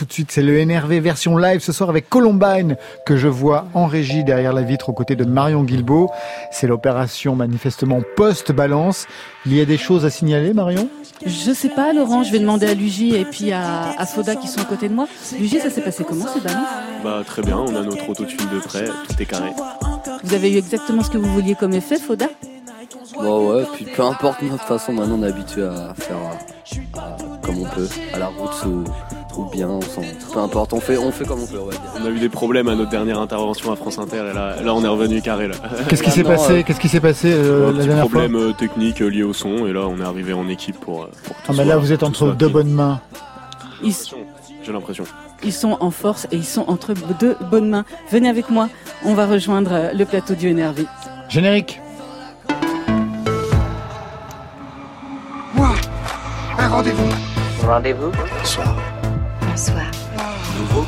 Tout de suite, c'est le NRV version live ce soir avec Columbine que je vois en régie derrière la vitre aux côtés de Marion Guilbeault. C'est l'opération manifestement post-balance. Il y a des choses à signaler, Marion? Je sais pas, Laurent. Je vais demander à Luigi et puis à, à Soda qui sont à côté de moi. Luigi, ça s'est passé comment ces balances Bah très bien, on a notre autotune de près, tout est carré. Vous avez eu exactement ce que vous vouliez comme effet, Foda? Bon ouais, puis peu importe notre façon, maintenant on est habitué à faire comme on peut, à la route ou, ou bien, on s'en- peu importe, on fait, on fait comme on peut, on va dire. On a eu des problèmes à notre dernière intervention à France Inter et là, là on est revenu carré là. Qu'est-ce qui s'est passé euh, Qu'est-ce qui s'est passé euh, Un la petit dernière problème fois euh, technique euh, lié au son et là on est arrivé en équipe pour, pour Ah bah là, vous êtes entre deux bonnes mains. ils, J'ai l'impression. ils sont en force et ils sont entre deux bonnes mains. Venez avec moi. On va rejoindre le plateau du NRV. Générique. Moi, un rendez-vous. Rendez-vous Bonsoir. Bonsoir. Nouveau.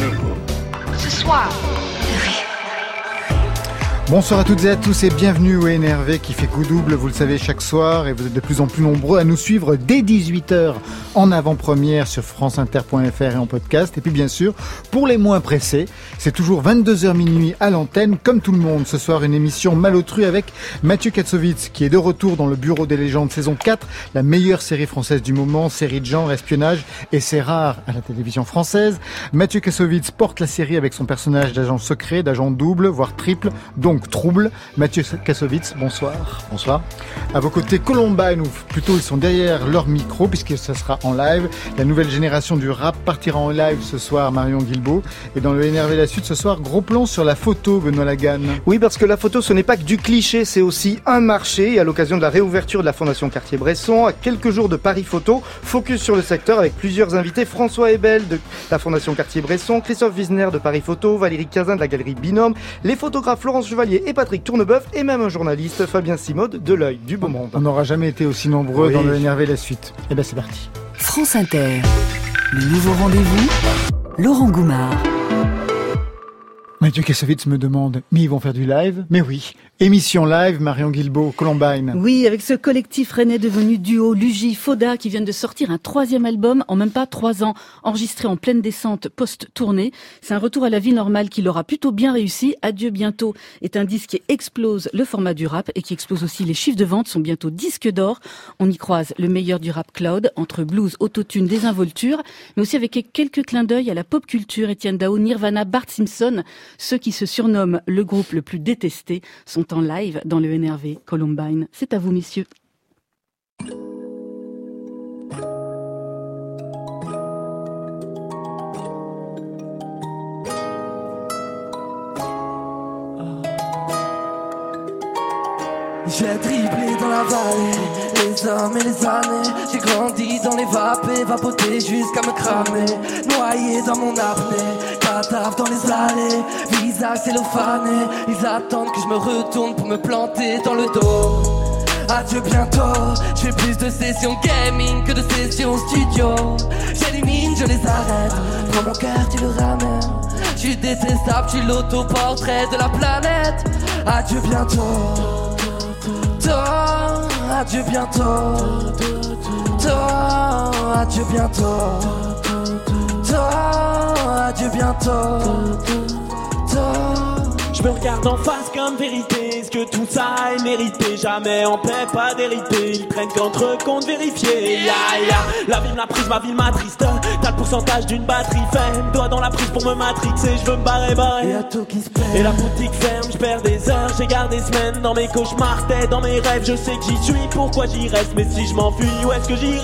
Nouveau. Ce soir. Bonsoir à toutes et à tous et bienvenue au NRV qui fait coup double, vous le savez, chaque soir et vous êtes de plus en plus nombreux à nous suivre dès 18h en avant-première sur franceinter.fr et en podcast. Et puis bien sûr, pour les moins pressés, c'est toujours 22h minuit à l'antenne, comme tout le monde. Ce soir, une émission malotru avec Mathieu Katsovitz qui est de retour dans le Bureau des légendes saison 4, la meilleure série française du moment, série de genre, espionnage et c'est rare à la télévision française. Mathieu Kassovitz porte la série avec son personnage d'agent secret, d'agent double, voire triple, trouble. Mathieu Kassovitz, bonsoir. Bonsoir. À vos côtés, Columbine, ou plutôt ils sont derrière leur micro, puisque ça sera en live. La nouvelle génération du rap partira en live ce soir, Marion Guilbeault. Et dans le NRV La Suite, ce soir, gros plan sur la photo, Benoît Lagan. Oui, parce que la photo, ce n'est pas que du cliché, c'est aussi un marché. Et à l'occasion de la réouverture de la Fondation Cartier-Bresson, à quelques jours de Paris Photo, focus sur le secteur avec plusieurs invités. François Ebel de la Fondation Cartier-Bresson, Christophe Wisner de Paris Photo, Valérie Cazin de la Galerie Binôme, les photographes Florence Chevalier et Patrick Tourneboeuf, et même un journaliste, Fabien Simode de l'œil du beau monde. On n'aura jamais été aussi nombreux Oui. dans le NRV La Suite. Et ben c'est parti. France Inter. Le nouveau rendez-vous. Laurent Goumard. Mathieu Kassovitz me demande, mais ils vont faire du live? Mais oui, émission live, Marion Guilbeault, Columbine. Oui, avec ce collectif rennais devenu duo Luigi Foda qui viennent de sortir un troisième album en même pas trois ans, enregistré en pleine descente post-tournée. C'est un retour à la vie normale qui leur a plutôt bien réussi. Adieu bientôt est un disque qui explose le format du rap et qui explose aussi les chiffres de vente, sont bientôt disques d'or. On y croise le meilleur du rap cloud entre blues, autotune, désinvolture, mais aussi avec quelques clins d'œil à la pop culture, Etienne Dao, Nirvana, Bart Simpson. Ceux qui se surnomment le groupe le plus détesté sont en live dans le NRV Columbine. C'est à vous, messieurs. J'ai dribblé dans la vallée, les hommes et les années. J'ai grandi dans les vapes vapoté jusqu'à me cramer. Noyé dans mon apnée, cadavre dans les allées, visage cellophané. Ils attendent que je me retourne pour me planter dans le dos. Adieu bientôt, je fais plus de sessions gaming que de sessions studio. J'élimine, je les arrête, prends mon cœur, tu le ramènes. Je suis détestable, je suis l'autoportrait de la planète. Adieu bientôt. Toi, adieu bientôt. Toi, adieu bientôt. Toi, adieu bientôt. Je me regarde en face comme vérité. Est-ce que tout ça est mérité Jamais en paix, pas d'hérité. Ils prennent qu'entre comptes vérifiés. Ya ya, la vie me l'a prise, ma vie m'attriste. T'as le pourcentage d'une batterie faible. Doigt dans la prise pour me matrixer. Je veux me barrer, Et barrer. à tout qui se. Et la boutique ferme, je perds des heures, j'ai gardé des semaines dans mes cauchemars, tête dans mes rêves, je sais que j'y suis, pourquoi j'y reste, mais si je m'enfuis, où est-ce que j'irai?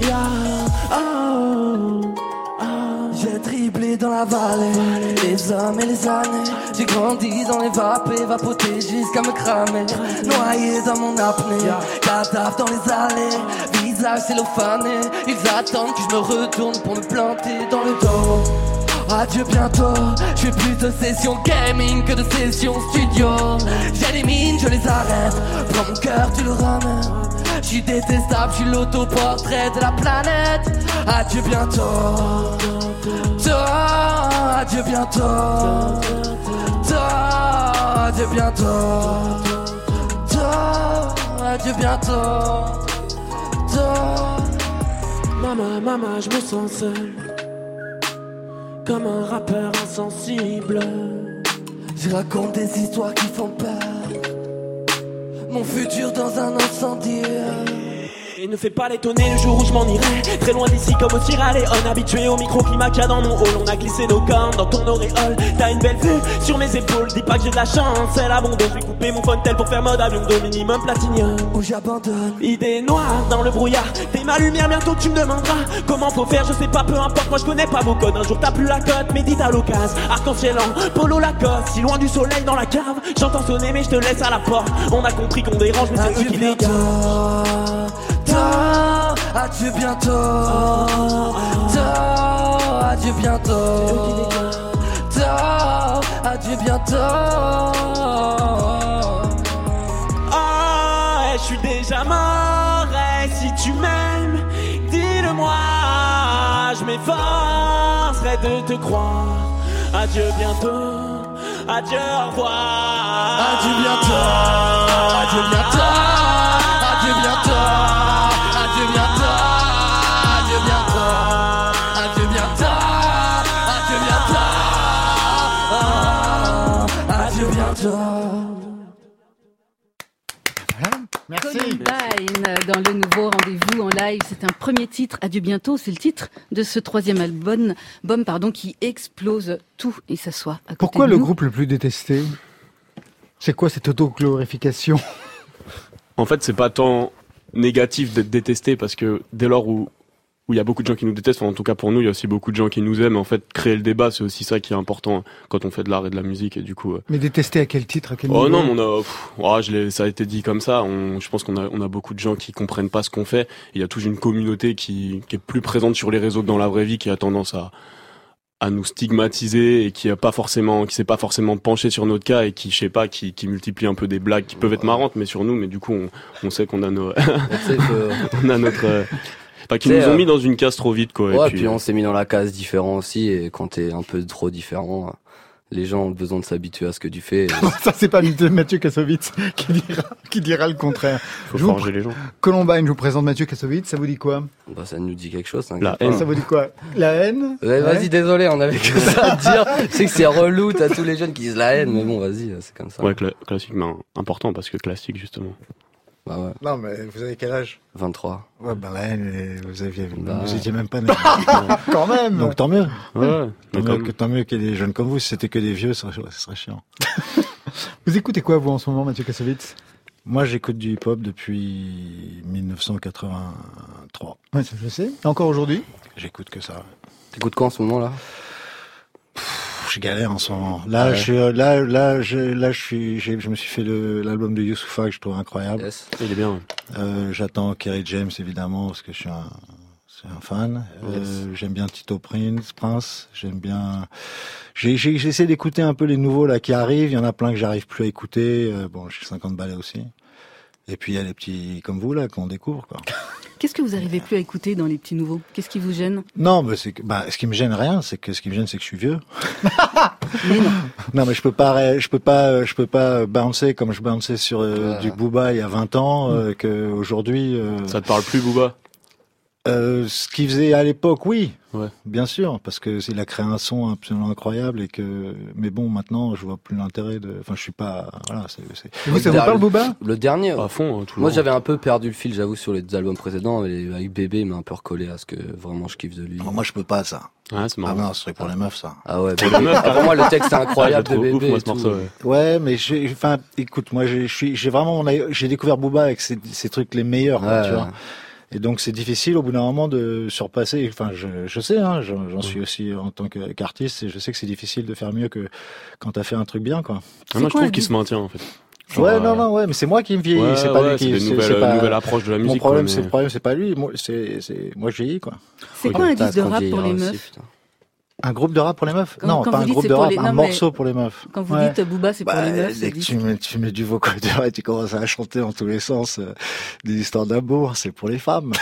Ya, oh, oh. J'ai dribblé dans la vallée, les hommes et les années. J'ai grandi dans les vapes et vapoté jusqu'à me cramer. Noyé dans mon apnée, cadavre dans les allées, Ils attendent que je me retourne pour me planter dans le dos. Adieu bientôt, je fais plus de sessions gaming que de sessions studio. J'élimine, je les arrête, prends mon cœur, tu le ramènes. Je suis détestable, je suis l'autoportrait de la planète. Adieu bientôt. Toi, adieu bientôt. Toi, adieu bientôt. Toi, adieu bientôt. Maman, maman, je me sens seul. Comme un rappeur insensible. Je raconte des histoires qui font peur. Mon futur dans un incendie. Et ne fais pas l'étonner le jour où je m'en irai. Très loin d'ici comme au Leone. Habitué au microclimat qu'il y a dans mon hall On a glissé nos cornes dans ton auréole. T'as une belle vue sur mes épaules. Dis pas que j'ai de la chance, c'est l'abandon Je vais couper mon tel pour faire mode avion de minimum platinium. Où j'abandonne. Idée noire dans le brouillard. T'es ma lumière bientôt tu me demanderas. Comment faut faire je sais pas peu importe. Moi je connais pas vos codes. Un jour t'as plus la cote médite à l'occasion Arc-en-ciel en polo Lacoste Si loin du soleil dans la cave J'entends sonner mais je te laisse à la porte. On a compris qu'on dérange mais c'est eux qui dégagent Adieu bientôt, tôt, adieu bientôt, tôt, adieu bientôt. Oh, je suis déjà mort, et si tu m'aimes, dis-le-moi, je m'efforcerai de te croire. Adieu bientôt, adieu au revoir. Adieu bientôt, adieu bientôt, adieu bientôt. Adieu bientôt, adieu bientôt, adieu bientôt, adieu bientôt, adieu bientôt. Merci. Columbine dans le nouveau rendez-vous en live. C'est un premier titre. Adieu bientôt. C'est le titre de ce troisième album, pardon, qui explose tout et s'assoit à côté Pourquoi de le nous. groupe le plus détesté? C'est quoi cette autoglorification? En fait, c'est pas tant négatif d'être détesté parce que dès lors où où il y a beaucoup de gens qui nous détestent, enfin, en tout cas pour nous, il y a aussi beaucoup de gens qui nous aiment. En fait, créer le débat, c'est aussi ça qui est important quand on fait de l'art et de la musique. Et du coup, euh, Mais détesté à quel titre à quel oh non, on a, pff, oh, je l'ai- ça a été dit comme ça. On, je pense qu'on a, on a beaucoup de gens qui comprennent pas ce qu'on fait. Il y a toute une communauté qui, qui est plus présente sur les réseaux que dans la vraie vie, qui a tendance à à nous stigmatiser et qui a pas forcément qui s'est pas forcément penché sur notre cas et qui je sais pas qui, qui multiplie un peu des blagues qui peuvent être marrantes mais sur nous mais du coup on, on sait qu'on a nos on a notre euh, enfin qui Tu sais, nous ont euh, mis dans une case trop vite quoi Ouais, et puis, puis, on s'est mis dans la case différent aussi, et quand t'es un peu trop différent, euh, les gens ont besoin de s'habituer à ce que tu fais. et- Ça, c'est pas Mathieu Kassovitz qui dira, qui dira le contraire. faut je vous forger les gens Columbine, je vous présente Mathieu Kassovitz. Ça vous dit quoi? Bah, ça nous dit quelque chose. La t'inquiète pas. haine. Ça vous dit quoi? La haine? Ouais, Vas-y, Ouais. désolé, on avait que ça à dire. Je sais que c'est relou, t'as tous les jeunes qui disent la haine, mais bon, vas-y, c'est comme ça. ouais cla- classique mais important parce que classique justement Bah ouais, Non, mais vous avez quel âge? 23. Ouais, ben la haine, vous aviez, Bah, vous ouais. étiez même pas né. Quand même. Donc tant mieux. ouais, Tant mieux, que, tant mieux qu'il y ait des jeunes comme vous. Si c'était que des vieux, ce serait, ce serait chiant. Vous écoutez quoi, vous, en ce moment, Mathieu Kassovitz? Moi, j'écoute du hip-hop depuis 1983. Ouais, ça je sais. Et encore aujourd'hui? J'écoute que ça. T'écoutes quoi en ce moment là? Je galère en ce moment. Là, ouais. je suis, euh, là, là, je, là, je suis, j'ai- je me suis fait l'album de Youssoufa que je trouve incroyable. Yes. il est bien Euh, J'attends Kerry James évidemment parce que je suis un, c'est un fan. Euh, J'aime bien Tito Prince, Prince. J'aime bien. J'essaie d'écouter un peu les nouveaux là qui arrivent. Il y en a plein que j'arrive plus à écouter. Euh, bon, j'ai 50 balais aussi. Et puis il y a les petits comme vous là qu'on découvre quoi. Qu'est-ce que vous arrivez plus à écouter dans les petits nouveaux? Qu'est-ce qui vous gêne? Non, mais c'est bah, ce qui me gêne rien, c'est que ce qui me gêne, c'est que je suis vieux. Mais non. Non, mais je peux pas, je peux pas, je peux pas bouncer comme je bounçais sur euh, Ouais. du Booba il y a 20 ans, euh, que aujourd'hui. euh, ça te parle plus Booba? Euh, ce qu'il faisait à l'époque, oui, Ouais. bien sûr, parce que il a créé un son absolument incroyable et que, mais bon, maintenant, je vois plus l'intérêt de. Enfin, je suis pas. Voilà, c'est. Vous, ça vous parle, Booba Le dernier, à fond hein, moi j'avais un peu perdu le fil, j'avoue, sur les albums précédents, mais avec Bébé, il m'a un peu recollé à ce que vraiment je kiffe de lui. Alors, moi, je peux pas ça. ouais, c'est Ah marrant non, ce serait pour les meufs, ça. Ah ouais, Bébé. Ah, pour moi le texte est Ah, incroyable je de Bébé. ouf, moi, et ce morceau, ouais. Ouais, mais j'ai. Enfin, écoute, moi, j'ai- je suis, j'ai vraiment, j'ai découvert Booba avec ces, ces trucs les meilleurs, quoi, Ouais, tu vois. Et donc c'est difficile au bout d'un moment de surpasser. Enfin, je, je sais, hein, j'en j'en suis aussi en tant qu'artiste, et je sais que c'est difficile de faire mieux que quand t'as fait un truc bien, quoi. Ah, moi je quoi, trouve qu'il se maintient en fait Genre, ouais, euh, non, non, ouais, mais c'est moi qui me vieillis, ouais, c'est pas ouais, lui qui. c'est pas- nouvelle approche de la musique Mon problème, quoi, c'est mais- le problème, c'est pas lui. Moi, c'est, c'est, moi, je vieillis, quoi. C'est quoi un disque de rap pour les meufs putain. Un groupe de rap pour les meufs? Quand- Non, quand pas un dites groupe de pour rap, les- un non, morceau pour les meufs. Quand vous Ouais. dites Booba, c'est pour Bah, les meufs. dès que tu mets, tu mets du vocodeur et tu commences à chanter dans tous les sens euh, des histoires d'amour, c'est pour les femmes.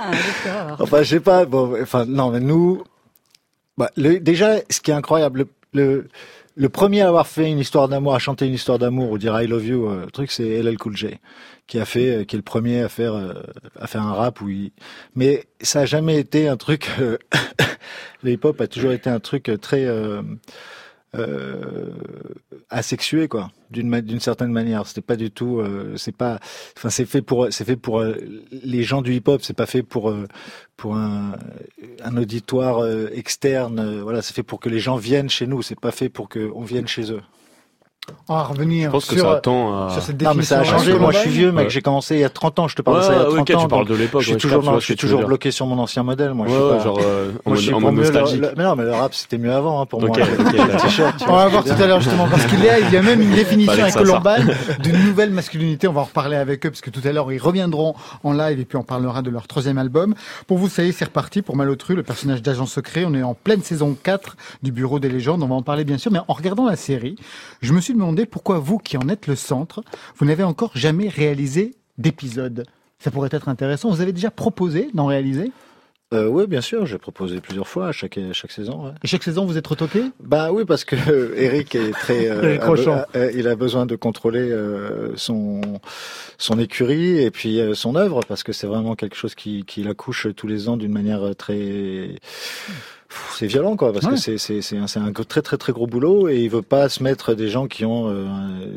Ah, d'accord. Enfin, je sais pas. Bon, enfin, non, mais nous, bah, le, déjà, ce qui est incroyable, le- le le premier à avoir fait une histoire d'amour, à chanter une histoire d'amour ou dire I love you, euh, truc c'est LL Cool J, qui a fait, euh, qui est le premier à faire euh, à faire un rap où mais ça a jamais été un truc. le hip-hop a toujours été un truc très euh, asexué quoi d'une d'une certaine manière c'était pas du tout euh, c'est pas enfin c'est fait pour c'est fait pour euh, les gens du hip hop c'est pas fait pour euh, pour un, un auditoire externe voilà c'est fait pour que les gens viennent chez nous c'est pas fait pour que on vienne chez eux on va revenir Je pense sur, que ça attend à... sur cette non, mais ça a définition changé. Moi, je suis vieux, mec. Ouais. J'ai commencé il y a 30 ans. Je te parle de ça il y a 30 Ouais, ok, ans. tu parles de l'époque. Je suis toujours, je suis bloqué sur mon ancien modèle. Moi, je suis ouais, pas- genre euh, en Moi, je mode, suis en mode le- le- Mais non, mais le rap, c'était mieux avant, hein, pour moi. On va voir tout à l'heure justement parce qu'il y a, il y a même une définition sorte. Colomban d'une nouvelle masculinité. On va en reparler avec eux parce que tout à l'heure ils reviendront en live et puis on parlera de leur troisième album. Pour vous, ça y est, c'est reparti pour Malotru, le personnage d'agent secret. On est en pleine saison 4 du Bureau des légendes. On va en parler bien sûr, mais en regardant la série, je me suis demandé pourquoi vous qui en êtes le centre, vous n'avez encore jamais réalisé d'épisode. Ça pourrait être intéressant. Vous avez déjà proposé d'en réaliser? Euh, oui, bien sûr. J'ai proposé plusieurs fois à chaque, à chaque saison. ouais. Et chaque saison, vous êtes retoqué? Bah oui, parce que euh, Eric est très, euh, Eric a- Rochon. a- a- il a besoin de contrôler euh, son son écurie et puis euh, son œuvre parce que c'est vraiment quelque chose qui qui l'accouche tous les ans d'une manière euh, très c'est violent quoi parce Ouais. que c'est c'est c'est un, très très très gros boulot et il veut pas se mettre des gens qui ont euh,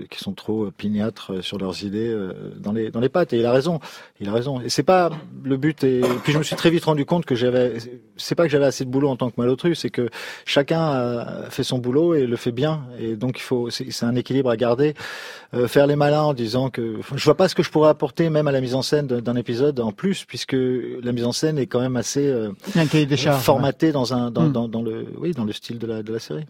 qui sont trop opiniâtres euh, sur leurs idées euh, dans les dans les pattes. Et il a raison. Il a raison. Et c'est pas le but et puis je me suis très vite rendu compte que j'avais c'est pas que j'avais assez de boulot en tant que malotru c'est que chacun a fait son boulot et le fait bien. Et donc il faut c'est un équilibre à garder. Euh, faire les malins en disant que je vois pas ce que je pourrais apporter même à la mise en scène d'un épisode en plus puisque la mise en scène est quand même assez euh, y a un dans dans, Hmm. dans, dans le oui dans le style de la de la série.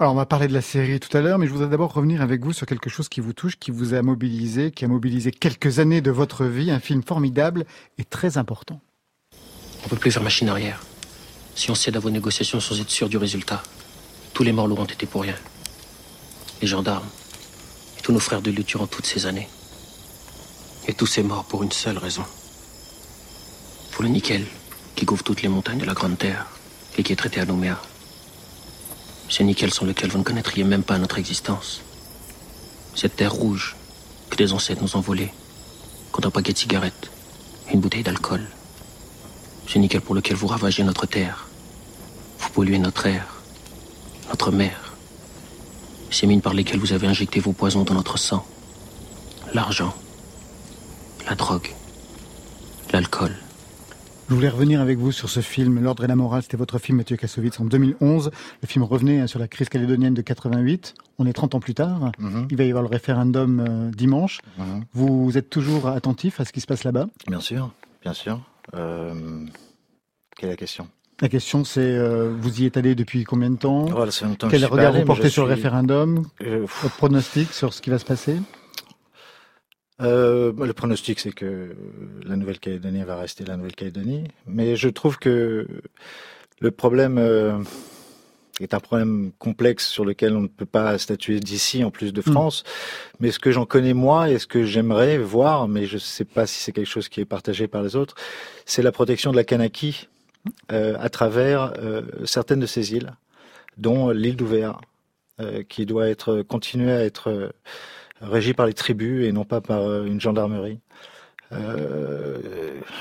Alors, on va parler de la série tout à l'heure, mais je voudrais d'abord revenir avec vous sur quelque chose qui vous touche, qui vous a mobilisé, qui a mobilisé quelques années de votre vie, un film formidable et très important. On peut plus faire machine arrière. Si on cède à vos négociations sans être sûr du résultat, tous les morts l'auront été pour rien. Les gendarmes, et tous nos frères de lutte durant toutes ces années. Et tous ces morts pour une seule raison. Pour le nickel, qui couvre toutes les montagnes de la Grande Terre et qui est traité à Nouméa. Ce nickel sans lequel vous ne connaîtriez même pas notre existence. Cette terre rouge que des ancêtres nous ont volée contre un paquet de cigarettes et une bouteille d'alcool. Ce nickel pour lequel vous ravagez notre terre. Vous polluez notre air, notre mer. Ces mines par lesquelles vous avez injecté vos poisons dans notre sang. L'argent, la drogue, l'alcool. Je voulais revenir avec vous sur ce film, L'ordre et la morale. C'était votre film, Mathieu Kassovitz, en 2011. Le film revenait hein, sur la crise calédonienne de 88. On est 30 ans plus tard. Il va y avoir le référendum euh, dimanche. Mhm. Vous êtes toujours attentif à ce qui se passe là-bas? Bien sûr, bien sûr. Euh, quelle est la question? La question, c'est, euh, vous y êtes allé depuis combien de temps? Voilà, fait longtemps que Quel regard allé, vous portez sur le référendum? Votre pronostic sur ce qui va se passer? Euh, le pronostic, c'est que la Nouvelle-Calédonie va rester la Nouvelle-Calédonie. Mais je trouve que le problème euh, est un problème complexe sur lequel on ne peut pas statuer d'ici, en plus de France. Mais ce que j'en connais moi et ce que j'aimerais voir, mais je ne sais pas si c'est quelque chose qui est partagé par les autres, c'est la protection de la Kanaki euh, à travers euh, certaines de ces îles, dont l'île d'Ouvéa, euh, qui doit être continuer à être euh, régie par les tribus et non pas par euh, une gendarmerie. Euh,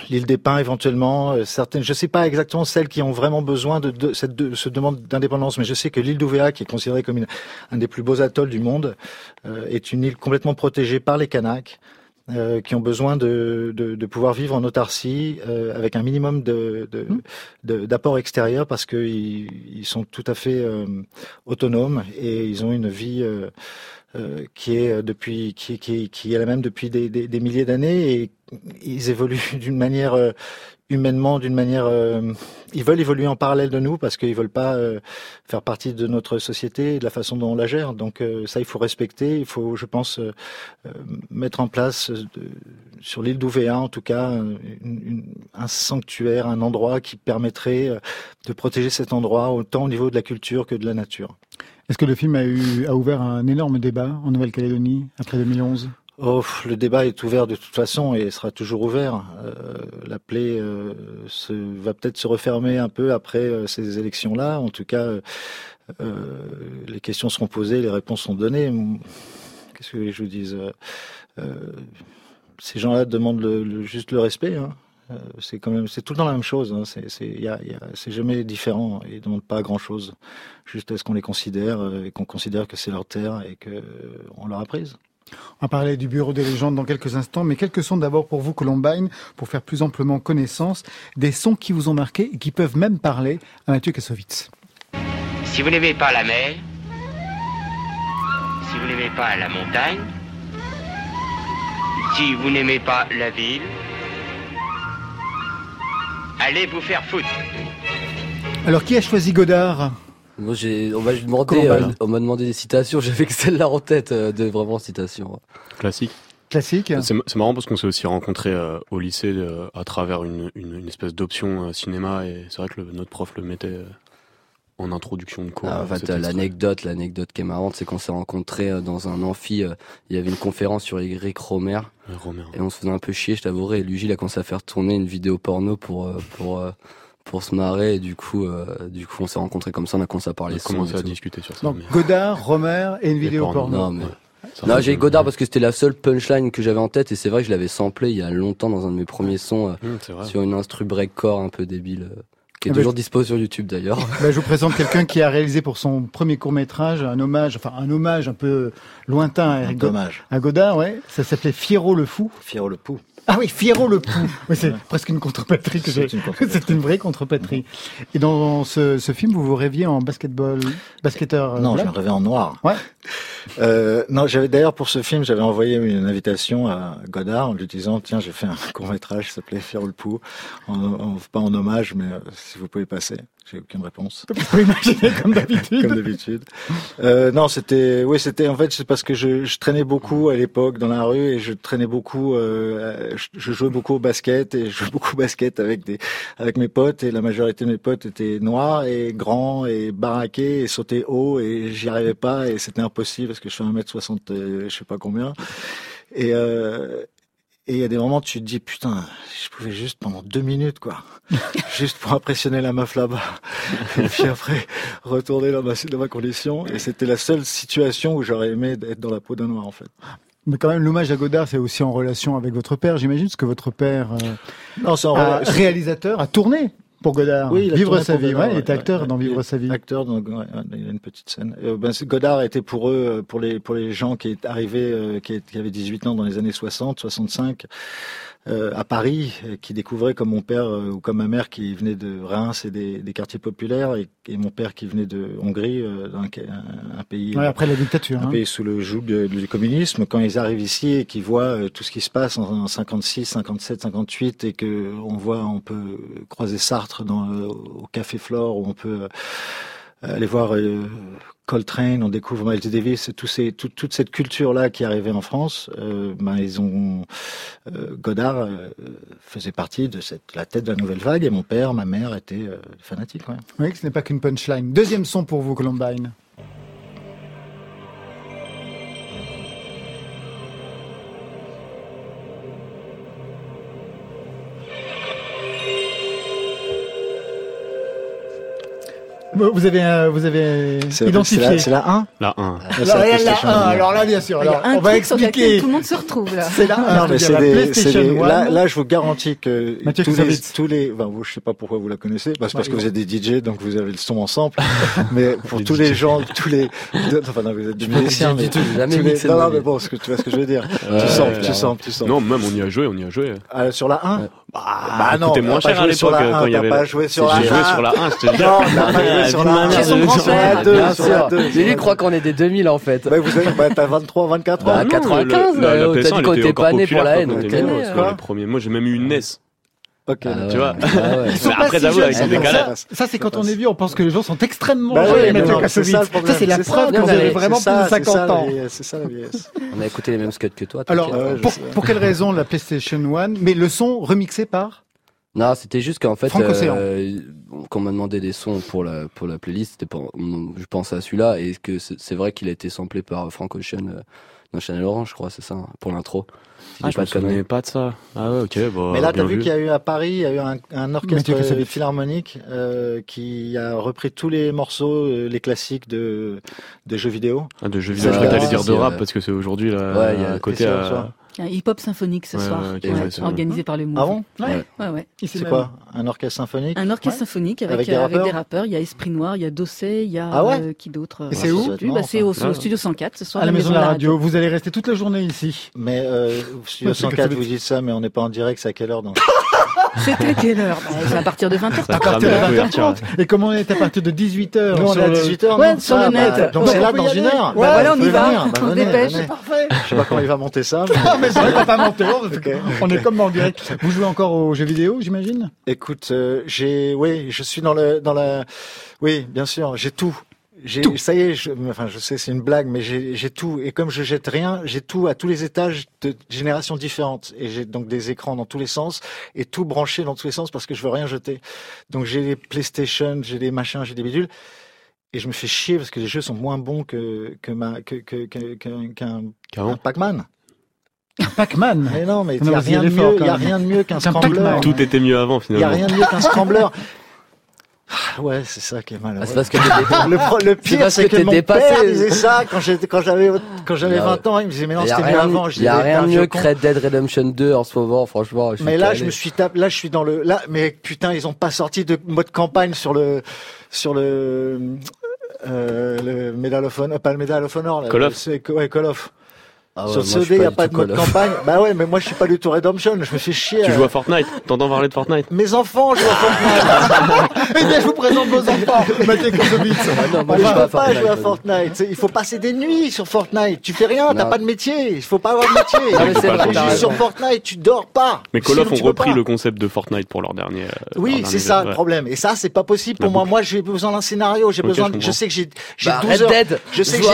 l'île des Pins éventuellement, euh, certaines, je sais pas exactement celles qui ont vraiment besoin de, de cette de, ce demande d'indépendance, mais je sais que l'île d'Ouvéa, qui est considérée comme une- un des plus beaux atolls du monde, euh, est une île complètement protégée par les Kanaks. euh, qui ont besoin de, de, de pouvoir vivre en autarcie euh, avec un minimum de, de, de- d'apport extérieur parce qu'ils ils sont tout à fait euh, autonomes et ils ont une vie euh, qui est euh, depuis qui, est la même depuis des, milliers d'années et ils évoluent d'une manière euh, humainement d'une manière ils veulent évoluer en parallèle de nous parce qu'ils veulent pas faire partie de notre société et de la façon dont on la gère. Donc ça il faut respecter. Il faut je pense mettre en place sur l'île d'Ouvéa en tout cas un sanctuaire un endroit qui permettrait de protéger cet endroit autant au niveau de la culture que de la nature Est-ce que le film a, eu, a ouvert un énorme débat en Nouvelle-Calédonie après 2011 Oh, le débat est ouvert de toute façon et sera toujours ouvert. Euh, la plaie euh, va peut-être se refermer un peu après euh, ces élections-là. En tout cas, les questions seront posées, les réponses sont données. Qu'est-ce que je vous dise? Ces gens-là demandent le, juste le respect. Hein. C'est quand même, c'est tout le temps la même chose. Hein. C'est, c'est, jamais différent. Ils demandent pas grand-chose. Juste est-ce qu'on les considère et qu'on considère que c'est leur terre et que on leur a prise? On va parler du Bureau des légendes dans quelques instants, mais quelques sons d'abord pour vous, Columbine, pour faire plus amplement connaissance des sons qui vous ont marqué et qui peuvent même parler à Mathieu Kassovitz. Si vous n'aimez pas la mer, si vous n'aimez pas la montagne, si vous n'aimez pas la ville, allez vous faire foutre. Alors qui a choisi Godard? Moi, j'ai, on m'a demandé, euh, on m'a demandé des citations. J'avais que celle-là en tête euh, de vraiment citations. Classique. Classique. C'est, marrant parce qu'on s'est aussi rencontrés euh, au lycée à travers une, une, espèce d'option cinéma et c'est vrai que notre prof le mettait en introduction de cours. Ah, en fait, l'anecdote, l'anecdote qui est marrante, c'est qu'on s'est rencontrés dans un amphi. il y avait une conférence sur Eric Romer, Romer. et on se faisait un peu chier, je t'avouerai. Et lui, il a commencé à faire tourner une vidéo porno pour pour pour se marrer et du coup euh, du coup on s'est rencontrés comme ça on a commencé à parler on a commencé à discuter sur ça donc Godard Romer et une vidéo porno, non mais non, j'ai Godard parce que c'était la seule punchline que j'avais en tête et c'est vrai que je l'avais samplé il y a longtemps dans un de mes premiers sons euh, mmh, sur une instru breakcore un peu débile euh, qui est ah bah, toujours dispo sur YouTube d'ailleurs. Bah, je vous présente quelqu'un qui a réalisé pour son premier court métrage un hommage, enfin un hommage un peu lointain à, Godard, à Godard, ouais. Ça s'appelait Fiero le fou. Fiero le pou. Ah oui, Fiero le Pou. Oui, c'est presque une contrepétrie que. C'est une vraie contrepétrie. Et dans ce, ce, film, vous vous rêviez en basketball, basketteur euh, Non, je rêvais en noir. Ouais. Euh, non, j'avais d'ailleurs pour ce film, j'avais envoyé une invitation à Godard en lui disant tiens, j'ai fait un court métrage qui s'appelait Fiero le Pou, en, pas en hommage, mais euh, si vous pouvez passer. J'ai aucune réponse. comme d'habitude. comme d'habitude. Euh, non, c'était, oui, c'était en fait, c'est parce que je, je, traînais beaucoup à l'époque dans la rue et je traînais beaucoup, euh, je, jouais beaucoup au basket et je jouais beaucoup au basket avec des, avec mes potes et la majorité de mes potes étaient noirs et grands et baraqués et sautaient haut et j'y arrivais pas et c'était impossible parce que je fais 1m60, euh, je sais pas combien. Et, euh, et il y a des moments où tu te dis, putain, je pouvais juste pendant deux minutes, quoi. juste pour impressionner la meuf là-bas. et puis après, retourner dans ma, dans ma condition. Et c'était la seule situation où j'aurais aimé être dans la peau d'un noir, en fait. Mais quand même, l'hommage à Godard, c'est aussi en relation avec votre père, j'imagine, parce que votre père, euh, non, réalisateur, a tourné pour Godard. Oui, Vivre sa vie. ouais, il est acteur dans Vivre sa vie. Acteur, dans, il y a une petite scène. Euh, ben, Godard était pour eux, pour les pour les gens qui est arrivés, euh, qui, qui, avaient 18 ans dans les années 60, 65. Euh, à Paris, euh, qui découvrait comme mon père euh, ou comme ma mère qui venait de Reims et des, des quartiers populaires, et, et, mon père qui venait de Hongrie, dans un, un, pays après la dictature, un hein. pays sous le joug du communisme. Quand ils arrivent ici et qu'ils voient tout ce qui se passe en, 56, 57, 58, et que on voit, on peut croiser Sartre dans, au Café Flore, où on peut aller voir Coltrane, on découvre Miles Davis, tout ces, toute cette culture-là qui arrivait en France, euh, ben ils ont euh, Godard euh, faisait partie de cette la tête de la nouvelle vague et mon père, ma mère étaient euh, fanatiques. Ouais. Oui, ce n'est pas qu'une punchline. Deuxième son pour vous, Columbine. Vous avez, vous avez identifié. C'est la 1 La 1. La, la 1. Alors là, bien sûr. Alors, on va expliquer. Tout le monde se retrouve là. C'est la 1. Non, mais c'est des, là, là, je vous garantis que tous les, tous les, enfin, vous, je sais pas pourquoi vous la connaissez. Bah, c'est parce que vous êtes des DJ, donc vous avez le son ensemble. mais pour tous les gens, tous les, enfin, non, vous êtes des musiciens, mais tous les, non, non, mais bon, tu vois ce que je veux dire. Tu sens, tu sens, tu sens. Non, même on y a joué, on y a joué. Sur la 1? Bah, non. C'était moins cher à l'époque quand il y avait. pas joué sur la 1. J'ai joué sur la 1, je la 1. Sur la 2, sur la 2. Lui, croit qu'on est des 2000 en fait. Bah, vous avez, bah, t'as 23, 24 ans. Bah, 95, t'as dit qu'on était pas né pour la haine. Moi, j'ai même eu une NES. Ok, ah tu vois. Ah ouais. Après, j'avoue, avec son décalage. Ça, c'est quand on est vieux, on pense que les gens sont extrêmement bah jeunes, Mathieu Kassovitz. Ça, c'est la preuve que vous avez vraiment plus de 50 ans. C'est ça la vieillesse. On a écouté les mêmes scuds que toi. Alors, pour quelle raison la PlayStation 1 Mais le son remixé par non, c'était juste qu'en fait, euh, quand on m'a demandé des sons pour la pour la playlist, c'était je pense à celui-là et que c'est vrai qu'il a été samplé par Frank Ocean. Euh, dans Channel Orange, je crois, c'est ça, hein, pour l'intro. ah, je me souvenais pas de ça. Ah ouais, ok. Bon, Mais là, t'as vu, qu'il y a eu à Paris, il y a eu un, un orchestre philharmonique euh, qui a repris tous les morceaux, euh, les classiques de, de jeux vidéo. Ah, de jeux vidéo, je crois que dire de rap, parce que c'est aujourd'hui, là, ouais, il y a. Un hip-hop symphonique ce soir, organisé par le Move. Ah bon Ouais, ouais. ouais. C'est quoi Un orchestre symphonique Un orchestre symphonique avec, euh, avec, des rappeurs. Il y a Esprit Noir, il y a Dossé, il y a ah ouais euh, qui d'autre Et c'est où bah, C'est au, Studio 104 ce soir. À la, maison de la radio. Vous allez rester toute la journée ici. Mais euh, Studio 104, vous dites ça, mais on n'est pas en direct, c'est à quelle heure donc C'est à quelle heure bah, C'est à partir de 20h30. À partir de 20h30. Et comment on est à partir de 18h Nous, on est à 18h. Ouais, sur le net. Donc c'est là dans une heure. Bah voilà, on y va. On dépêche. Parfait. Je sais pas comment il va monter ça. Mais ça va pas monter. On est comme en direct. Vous jouez encore aux jeux vidéo, j'imagine? Écoute, euh, j'ai, oui, je suis dans le, dans la, oui, bien sûr, j'ai tout. J'ai, ça y est, je, enfin, je sais, c'est une blague, mais j'ai tout. Et comme je jette rien, j'ai tout à tous les étages de générations différentes. Et j'ai donc des écrans dans tous les sens et tout branché dans tous les sens parce que je veux rien jeter. Donc j'ai les PlayStation, j'ai des machins, j'ai des bidules. Et je me fais chier parce que les jeux sont moins bons que, que ma, que, que, qu'un Pac-Man. Un Pac-Man Mais non, mais il n'y a, rien de mieux, y a rien de mieux qu'un scrambler. Tout était mieux avant, finalement. Il n'y a rien de mieux qu'un scrambler. Ah, ouais, c'est ça qui est malheureux. Ah, c'est parce que le, le pire, c'est que, que mon dépassé. père disait ça quand j'avais, quand j'avais 20 ans, il me disait, mais non, c'était mieux avant. Il y a rien de mieux que Red Dead Redemption 2 en ce moment, franchement. Je mais là, je me suis tapé, là, je suis dans le, là, mais putain, ils ont pas sorti de mode campagne sur le, sur le, euh, le Medal of Honor, pas le Medal of Honor, là. Call of. Ouais, Call of. Ah ouais, Sur COD, il n'y a pas de mode campagne. bah ouais, mais moi, je suis pas du tout Redemption. Je me fais chier. Tu joues à Fortnite. T'entends parler de Fortnite Mes enfants jouent à Fortnite. eh bien, je vous présente vos enfants. Mathieu. Ah non, il faut pas jouer à Fortnite. Il faut passer des nuits sur Fortnite. Tu fais rien, t'as pas de métier. Il faut pas avoir de métier. tu joues sur Fortnite, tu dors pas. Mais Call of ont repris le concept de Fortnite pour leur dernier. Euh, oui, c'est ça le problème. Et ça, c'est pas possible pour moi. Moi, j'ai besoin d'un scénario. J'ai besoin. Je sais que j'ai 12 bah, heures. Je sais que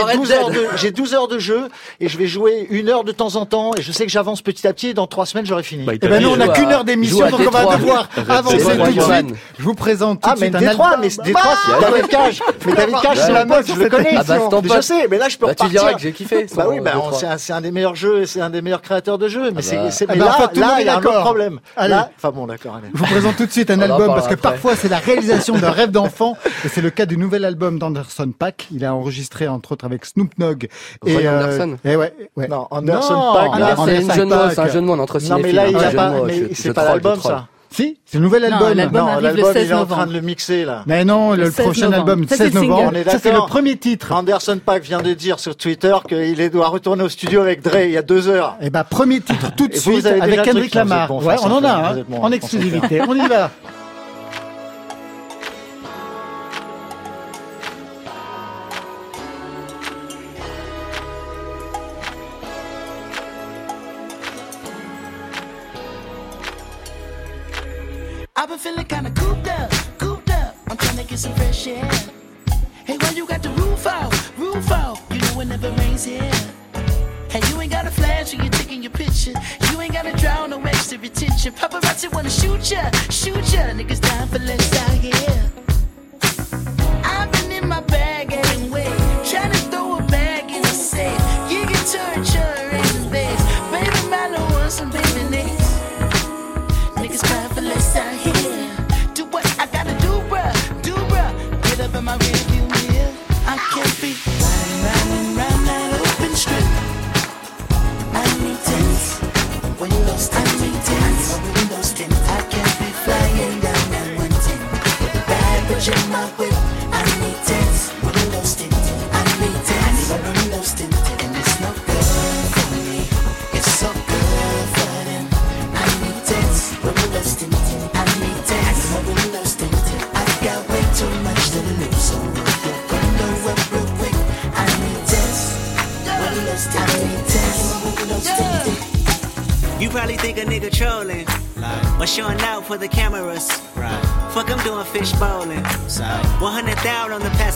j'ai 12 heures de jeu et je vais jouer une heure de temps en temps et je sais que j'avance petit à petit et dans trois semaines j'aurai fini. Bah, et eh ben nous on n'a qu'une heure d'émission donc on va devoir avancer tout de suite. Je vous présente tout ah, mais Détroit, mais Détroit, David Cage. Mais David Cage c'est la mode, je le connais. Ah bah, je sais, mais là je peux repartir. Tu diras que j'ai kiffé. Bah oui, bah c'est un des meilleurs jeux, c'est un des meilleurs créateurs de jeux, mais c'est c'est là là il y a un problème. Enfin bon d'accord. Je vous présente tout de suite un album parce que parfois c'est la réalisation d'un rêve d'enfant et c'est le cas du nouvel album d'Anderson Pack. Il a enregistré entre autres avec Snoop Dogg et Anderson. Et ouais, Non, Anderson Pack c'est un jeu de mots, c'est un jeu de mots entre Non, mais là, il a pas, mais c'est pas l'album, ça. Si, c'est le nouvel album. Non, l'album arrive le 16 il est en train de le mixer là. Mais non, le, prochain album, 16 novembre. Ça c'est le premier titre. Anderson Pack vient de dire sur Twitter qu'il doit retourner au studio avec Dre il y a deux heures. Et eh bah premier titre tout de suite avec Kendrick Lamar. Ouais, on en a, hein, en exclusivité. On y va. Been feeling kinda cooped up, cooped up. I'm trying to get some fresh air. Hey, why you got the roof out, roof out? You know it never rains here. Hey, you ain't got a flash when you're taking your picture. You ain't gotta drown no extra attention. Paparazzi wanna shoot ya, shoot ya. Niggas dying for less out here. I've been in my bag anyway, trying to throw a bag in the safe. You get turned, in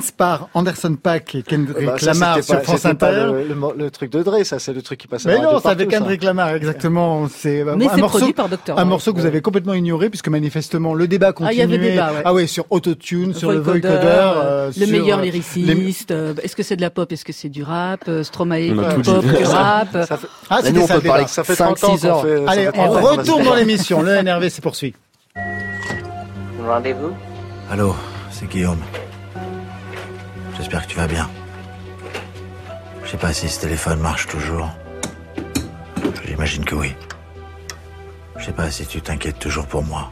Teens par Anderson Paak et Kendrick Bah, ça, Lamar sur pas- France pas Inter. Le, le- le truc de Dre, ça, c'est le truc qui passe à Mais la non, c'est avec partout, ça. Kendrick Lamar, exactement. C'est Mais un c'est morceau, produit par Dr. un morceau que vous avez complètement ignoré puisque manifestement le débat Ah, il continuait. y avait débat, ouais. Ah ouais, sur autotune, sur le Vocoder, euh, le sur, meilleur euh, les- lyriciste, euh, est-ce que c'est de la pop, est-ce que c'est du rap, Stromae, tout pop que rap. Ça fait- Ah, Mais c'était ça Ça fait 30 ans 5-6 qu'on heures. fait. ça Allez, on 30 ans qu'on retourne dans l'émission. Le NRV se poursuit. Rendez-vous Allô, c'est Guillaume. J'espère que tu vas bien. Je sais pas si ce téléphone marche toujours. J'imagine que oui. Je sais pas si tu t'inquiètes toujours pour moi.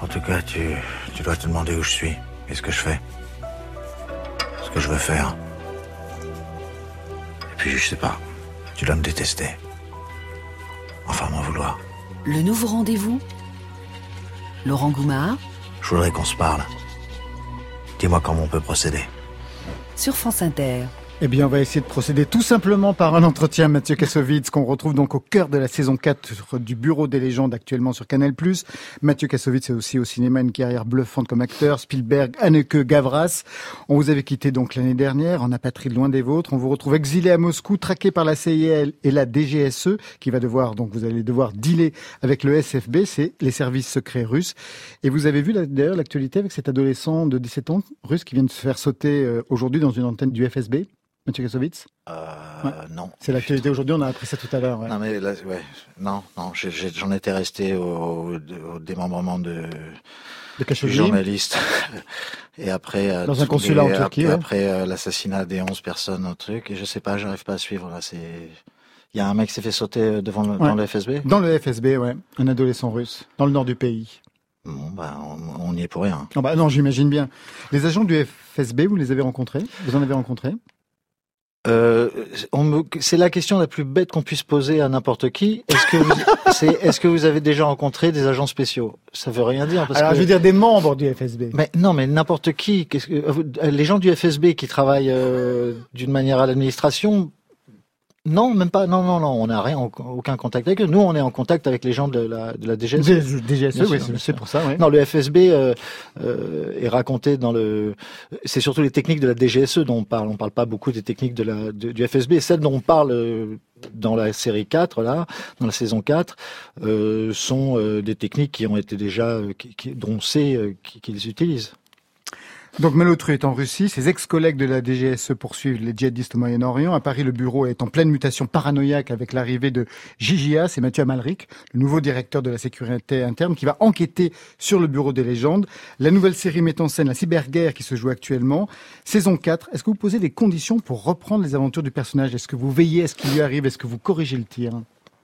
En tout cas, tu, tu dois te demander où je suis et ce que je fais. Ce que je veux faire. Et puis, je sais pas. Tu dois me détester. Enfin, m'en vouloir. Le nouveau rendez-vous? Laurent Goumard? Je voudrais qu'on se parle. Dis-moi comment on peut procéder. sur France Inter. Eh bien, on va essayer de procéder tout simplement par un entretien, Mathieu Kassovitz, qu'on retrouve donc au cœur de la saison 4 du Bureau des légendes actuellement sur Canal+. Mathieu Kassovitz est aussi au cinéma une carrière bluffante comme acteur. Spielberg, Anneke, Gavras. On vous avait quitté donc l'année dernière en apatride loin des vôtres. On vous retrouve exilé à Moscou, traqué par la CIA et la DGSE, qui va devoir, donc vous allez devoir dealer avec le SFB, c'est les services secrets russes. Et vous avez vu d'ailleurs l'actualité avec cet adolescent de 17 ans russe qui vient de se faire sauter euh, aujourd'hui dans une antenne du FSB Mathieu Kassovitz? Euh, Non. C'est l'actualité aujourd'hui, on a appris ça tout à l'heure. ouais. Non, mais là, ouais, non, non, j'en étais resté au, au démembrement de, De du journaliste. Et après, euh, Dans un consulat en Turquie, Après, après, euh, l'assassinat des 11 personnes, un truc. Et je sais pas, j'arrive pas à suivre, là. C'est, il y a un mec qui s'est fait sauter devant le, dans Ouais. le FSB. Dans le FSB, ouais. Un adolescent russe, dans le nord du pays. Bon, bah, on, on y est pour rien. Ah bah non, j'imagine bien. Les agents du FSB, vous les avez rencontrés? Vous en avez rencontré? Euh, on me- c'est la question la plus bête qu'on puisse poser à n'importe qui. Est-ce que vous, est-ce que vous avez déjà rencontré des agents spéciaux? Ça veut rien dire. Parce Alors, que... je veux dire des membres du FSB. Mais non, mais n'importe qui. Que, euh, les gens du FSB qui travaillent euh, d'une manière à l'administration, Non, même pas. Non, non, non. On n'a rien, aucun contact avec eux. Nous, on est en contact avec les gens de la, de la DGSE. DGSE, oui, c'est pour ça. Non, le FSB euh, euh, est raconté dans le. C'est surtout les techniques de la DGSE dont on parle. On parle pas beaucoup des techniques de la du FSB. Celles dont on parle euh, dans la série 4 là, dans la saison 4, euh, sont des techniques qui ont été déjà, qui, qui, dont on sait qu'ils utilisent. Donc Malotru est en Russie, ses ex-collègues de la DGSE poursuivent les djihadistes au Moyen-Orient. À Paris, le bureau est en pleine mutation paranoïaque avec l'arrivée de Gigia, c'est Mathieu Amalric, le nouveau directeur de la sécurité interne, qui va enquêter sur le bureau des légendes. La nouvelle série met en scène la cyberguerre qui se joue actuellement. Saison 4, est-ce que vous posez des conditions pour reprendre les aventures du personnage? Est-ce que vous veillez à ce qu'il lui arrive? Est-ce que vous corrigez le tir?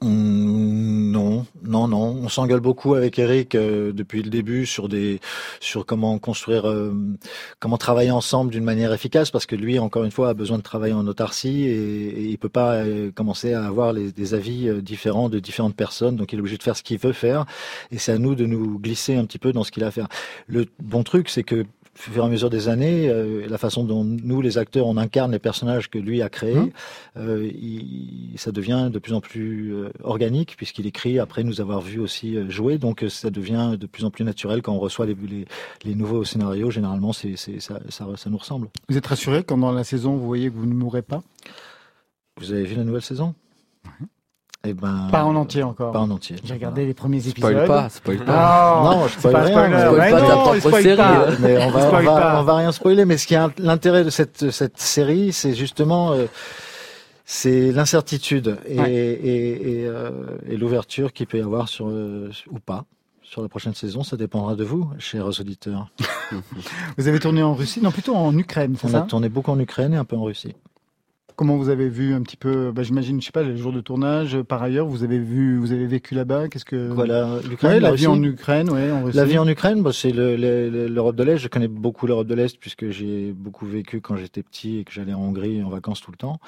Non, non, non. On s'engueule beaucoup avec Eric euh, depuis le début sur des, sur comment construire, euh, comment travailler ensemble d'une manière efficace, parce que lui, encore une fois, a besoin de travailler en autarcie et, et il peut pas euh, commencer à avoir des avis différents de différentes personnes. Donc, il est obligé de faire ce qu'il veut faire, et c'est à nous de nous glisser un petit peu dans ce qu'il a à faire. Le bon truc, c'est que au fur et à mesure des années, euh, la façon dont nous, les acteurs, on incarne les personnages que lui a créés, mmh. euh, il, ça devient de plus en plus euh, organique puisqu'il écrit après nous avoir vu aussi jouer. Donc ça devient de plus en plus naturel quand on reçoit les, les, les nouveaux scénarios. Généralement, c'est, c'est, ça, ça, ça, nous ressemble. Vous êtes rassuré quand dans la saison, vous voyez que vous ne mourrez pas? Vous avez vu la nouvelle saison? Mmh. Eh ben, pas en entier encore. Pas en entier. J'ai regardé les premiers épisodes. Spoil pas, spoil pas. Non, non je spoil pas rien. Spoiler. Spoil pas ta propre série. Pas. Mais on va, on va, on va, rien spoiler. Mais ce qui est l'intérêt de cette, cette série, c'est justement, euh, c'est l'incertitude et, ouais. et, et, euh, et l'ouverture qu'il peut y avoir sur, euh, ou pas sur la prochaine saison, ça dépendra de vous, chers auditeurs. vous avez tourné en Russie? Non, plutôt en Ukraine, c'est ça On a tourné beaucoup en Ukraine et un peu en Russie. Comment vous avez vu un petit peu bah, J'imagine, je sais pas, les jours de tournage. Par ailleurs, vous avez vu, vous avez vécu là-bas. Qu'est-ce que voilà, l'Ukraine, ouais, la, vie en Ukraine, ouais, en. La vie en Ukraine, bah, c'est l'Europe de l'Est. Je connais beaucoup l'Europe de l'Est puisque j'ai beaucoup vécu quand j'étais petit et que j'allais en Hongrie en vacances tout le temps.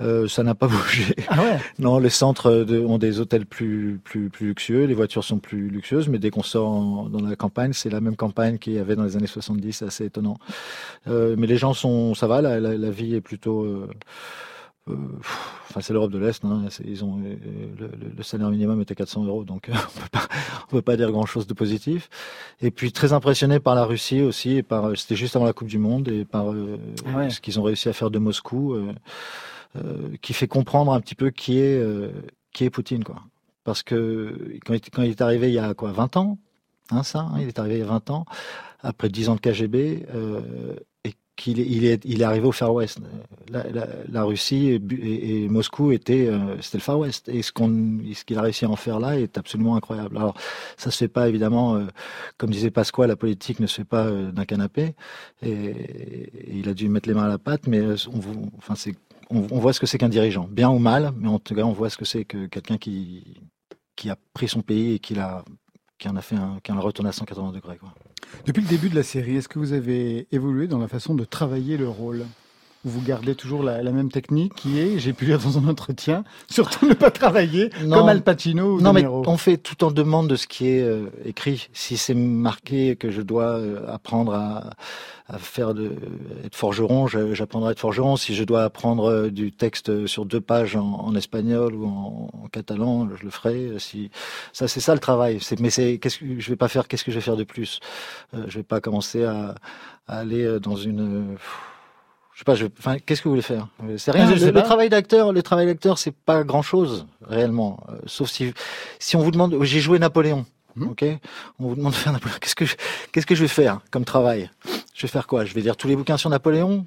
Euh, ça n'a pas bougé. Ah ouais non, les centres de, ont des hôtels plus plus plus luxueux, les voitures sont plus luxueuses, mais dès qu'on sort en, dans la campagne, c'est la même campagne qu'il y avait dans les années 70. C'est assez étonnant. Euh, mais les gens sont, ça va, la, la, la vie est plutôt euh, euh, enfin, c'est l'Europe de l'Est. Hein, ils ont euh, le, le, salaire minimum était 400 euros, donc euh, on peut pas, on peut pas dire grand chose de positif. Et puis très impressionné par la Russie aussi, et par c'était juste avant la Coupe du Monde et par ouais. ce qu'ils ont réussi à faire de Moscou, qui fait comprendre un petit peu qui est qui est Poutine, quoi. Parce que quand il, quand il est arrivé il y a quoi 20 ans, hein, ça, hein, il est arrivé il y a 20 ans après 10 ans de KGB et qu'il il est, il est arrivé au Far West. La, Russie et, Moscou étaient, euh, c'était le Far West. Et ce qu'on, ce qu'il a réussi à en faire là est absolument incroyable. Alors, ça se fait pas évidemment, euh, comme disait Pasqua, la politique ne se fait pas euh, d'un canapé. Et, il a dû mettre les mains à la pâte, mais on, on voit ce que c'est qu'un dirigeant, bien ou mal, mais en tout cas, on voit ce que c'est que quelqu'un qui, qui a pris son pays et qui l'a, qui en a fait un, qui en a retourné à 180 degrés. Depuis le début de la série, est-ce que vous avez évolué dans la façon de travailler le rôle? Vous gardez toujours la, la, même technique qui est, j'ai pu lire dans un entretien, surtout ne pas travailler non, comme Al Pacino ou Non, mais on fait tout en demande de ce qui est euh, écrit. Si c'est marqué que je dois euh, apprendre à, à faire de être forgeron, j'apprendrai à être forgeron. Si je dois apprendre euh, du texte sur deux pages en, en espagnol ou en, en, catalan, je le ferai. Si ça, c'est ça le travail. Mais c'est qu'est-ce que je vais pas faire Qu'est-ce que je vais faire de plus? Euh, Je vais pas commencer à, à aller dans une je sais pas, je, enfin, qu'est-ce que vous voulez faire? C'est rien. Ah, le, le travail d'acteur, le travail d'acteur, c'est pas grand-chose réellement, euh, sauf si si on vous demande, j'ai joué Napoléon, mmh. ok? On vous demande de faire Napoléon. Qu'est-ce que je, qu'est-ce que je vais faire comme travail? Je vais faire quoi? Je vais lire tous les bouquins sur Napoléon?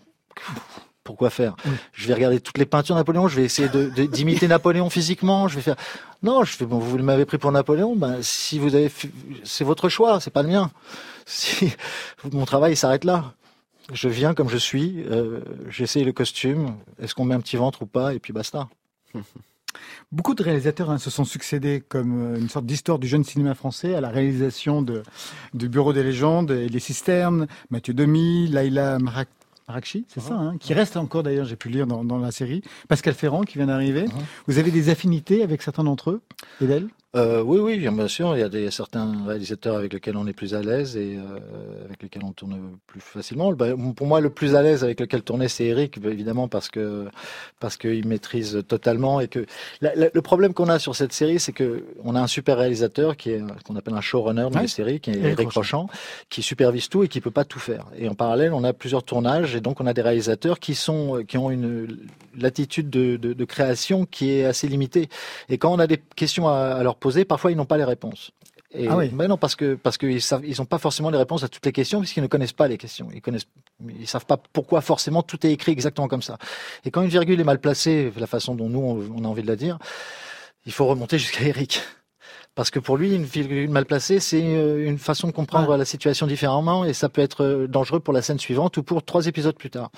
Pourquoi faire? Oui. Je vais regarder toutes les peintures de Napoléon, je vais essayer de, d'imiter Napoléon physiquement, je vais faire. Non, je fais bon, vous m'avez pris pour Napoléon, ben si vous avez, c'est votre choix, c'est pas le mien. Si mon travail s'arrête là. Je viens comme je suis, euh, j'essaye le costume, est-ce qu'on met un petit ventre ou pas, et puis basta. Beaucoup de réalisateurs hein, se sont succédés comme euh, une sorte d'histoire du jeune cinéma français à la réalisation de, du Bureau des légendes et les cisternes, Mathieu Demy, Laila Marak Marakchi, c'est -huh. ça, hein, qui reste encore d'ailleurs, j'ai pu lire dans, dans, la série. Pascal Ferrand qui vient d'arriver. -huh. Vous avez des affinités avec certains d'entre eux et d'elles? Euh, oui, oui, bien sûr. Il y a des, certains réalisateurs avec lesquels on est plus à l'aise et euh, avec lesquels on tourne plus facilement. Bah, pour moi, le plus à l'aise avec lequel tourner, c'est Eric, bah, évidemment, parce que parce qu'il maîtrise totalement et que le problème qu'on a sur cette série, c'est que on a un super réalisateur qui est qu'on appelle un showrunner dans les séries, qui est Eric Rochant, qui supervise tout et qui peut pas tout faire. Et en parallèle, on a plusieurs tournages et donc on a des réalisateurs qui sont qui ont une latitude de, de, de création qui est assez limitée. Et quand on a des questions à, à leur parfois ils n'ont pas les réponses. Et, ah oui. Non, parce que parce qu'ils savent, ils n'ont pas forcément les réponses à toutes les questions puisqu'ils ne connaissent pas les questions. Ils connaissent, ils savent pas pourquoi forcément tout est écrit exactement comme ça. Et quand une virgule est mal placée, la façon dont nous on, a envie de la dire, il faut remonter jusqu'à Eric. Parce que pour lui, une virgule mal placée, c'est euh, une façon de comprendre la situation différemment et ça peut être euh, dangereux pour la scène suivante ou pour trois épisodes plus tard.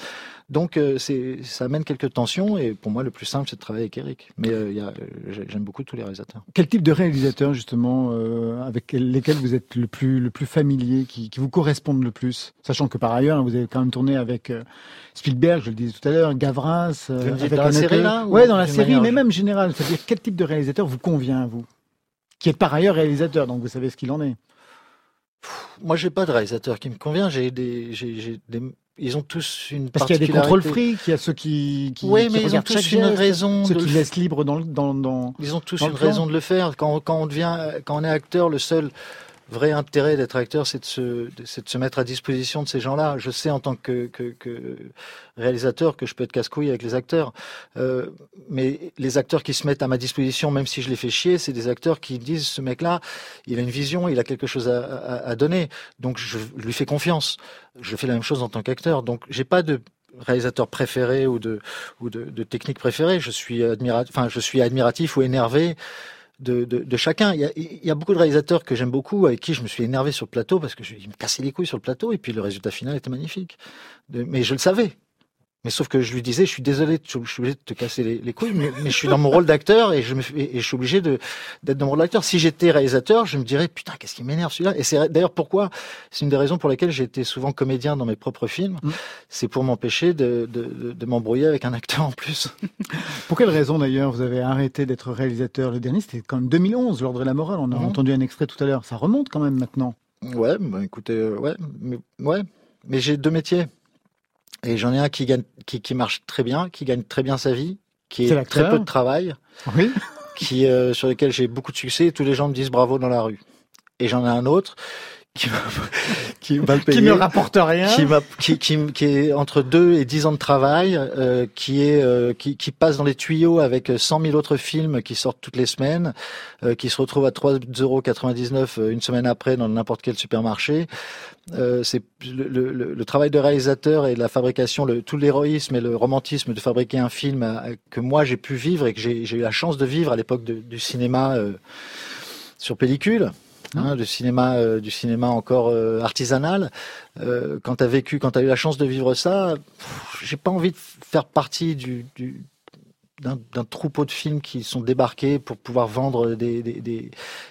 Donc euh, c'est ça amène quelques tensions et pour moi le plus simple c'est de travailler avec Eric. Mais euh, j'aime beaucoup tous les réalisateurs. Quel type de réalisateurs justement euh, avec lesquels vous êtes le plus le plus familier, qui, qui, vous correspondent le plus, sachant que par ailleurs vous avez quand même tourné avec Spielberg, je le disais tout à l'heure, Gavras. avec dans la série là Ouais, dans la série, mais même général. C'est-à-dire quel type de réalisateur vous convient à vous, qui est par ailleurs réalisateur, donc vous savez ce qu'il en est. Moi, j'ai pas de réalisateur qui me convient. J'ai des, j'ai des ils ont tous une Parce qu'il y a des contrôles fric, il y a ceux qui, qui Oui, mais ils ont tous une raison ceux qui laissent libre dans, dans, dans Ils ont tous une raison de le faire. Quand, quand on devient, quand on est acteur, le seul vrai intérêt d'être acteur, c'est de, se, mettre à disposition de ces gens-là. Je sais en tant que, réalisateur que je peux être casse-couille avec les acteurs, euh, mais les acteurs qui se mettent à ma disposition, même si je les fais chier, c'est des acteurs qui disent ce mec-là, il a une vision, il a quelque chose à, donner, donc je lui fais confiance. Je fais la même chose en tant qu'acteur, donc j'ai pas de réalisateur préféré ou de technique préférée. Je suis admiratif ou énervé de, chacun. Il y, a, y, a, beaucoup de réalisateurs que j'aime beaucoup, avec qui je me suis énervé sur le plateau parce que je, me cassais les couilles sur le plateau et puis le résultat final était magnifique. mais je le savais. Mais sauf que je lui disais, je suis désolé, je suis obligé de te casser les, couilles, mais, je suis dans mon rôle d'acteur et je me et je suis obligé d'être dans mon rôle d'acteur. Si j'étais réalisateur, je me dirais putain, qu'est-ce qui m'énerve celui-là? Et c'est d'ailleurs pourquoi c'est une des raisons pour lesquelles j'ai été souvent comédien dans mes propres films. Mm. C'est pour m'empêcher de, de, de, m'embrouiller avec un acteur en plus. pour quelle raison d'ailleurs vous avez arrêté d'être réalisateur? Le dernier, c'était quand même 2011, l'ordre de la morale. On a mm. entendu un extrait tout à l'heure. Ça remonte quand même maintenant. Ouais, bah écoutez, euh, ouais, mais, ouais, mais j'ai deux métiers. Et j'en ai un qui gagne, qui, qui, marche très bien, qui gagne très bien sa vie, qui est, très peu de travail, oui. qui euh, sur lequel j'ai beaucoup de succès. Et tous les gens me disent bravo dans la rue. Et j'en ai un autre qui qui payer, qui ne rapporte rien, qui, qui, qui, est entre 2 et 10 ans de travail, euh, qui est euh, qui, qui, passe dans les tuyaux avec 100 000 autres films qui sortent toutes les semaines, euh, qui se retrouve à 3,99 euros une semaine après dans n'importe quel supermarché. C'est le, le, le, travail de réalisateur et la fabrication, le, tout l'héroïsme et le romantisme de fabriquer un film que moi j'ai pu vivre et que j'ai eu la chance de vivre à l'époque du cinéma sur pellicule. Hein, du cinéma, euh, du cinéma encore euh, artisanal. Euh, quand tu as vécu, quand tu as eu la chance de vivre ça, j'ai pas envie de faire partie du, du d'un troupeau de films qui sont débarqués pour pouvoir vendre des,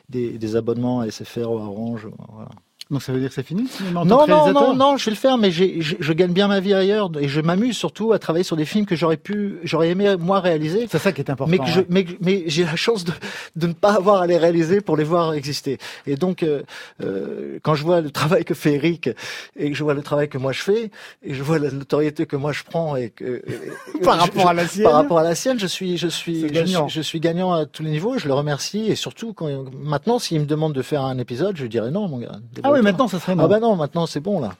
des abonnements à SFR ou à Orange. Voilà. Donc ça veut dire que c'est fini Non, non, non, non, je vais le faire, mais je, je gagne bien ma vie ailleurs et je m'amuse surtout à travailler sur des films que j'aurais pu, j'aurais aimé moi réaliser. C'est ça qui est important. Mais, que je, mais, mais j'ai la chance de, de ne pas avoir à les réaliser pour les voir exister. Et donc, euh, euh, quand je vois le travail que fait Eric et que je vois le travail que moi je fais et je vois la notoriété que moi je prends et que par rapport à la sienne, par rapport à la sienne, je suis, je suis, je suis, je suis, gagnant à tous les niveaux. Je le remercie et surtout quand maintenant, s'il me demande de faire un épisode, je dirais non, mon gars. Ah maintenant, ça serait non. Ah bah non, maintenant c'est bon là.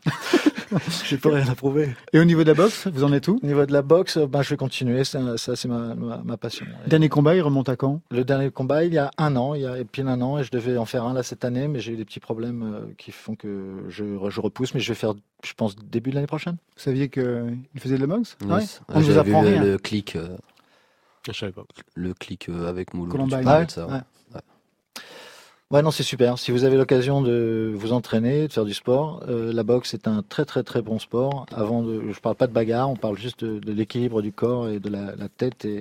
J'ai pas rien à prouver. Et au niveau de la boxe, vous en êtes où? Au niveau de la boxe, bah, je vais continuer. Ça, ça c'est ma, ma, passion. Dernier combat, il remonte à quand? Le dernier combat, il y a un an, il y a pile un an, et je devais en faire un là cette année, mais j'ai eu des petits problèmes euh, qui font que je, je repousse, mais je vais faire, je pense, début de l'année prochaine. Vous saviez qu'il faisait de la boxe? Oui. ouais. On vous apprend vu rien. Le, clic. Euh, je savais pas. Le clic euh, avec Mouloud. Columbine. Ça, ouais. Ouais, non, c'est super. Si vous avez l'occasion de vous entraîner, de faire du sport, euh, la boxe est un très très très bon sport. Avant de, je parle pas de bagarre, on parle juste de, de l'équilibre du corps et de la, la tête et,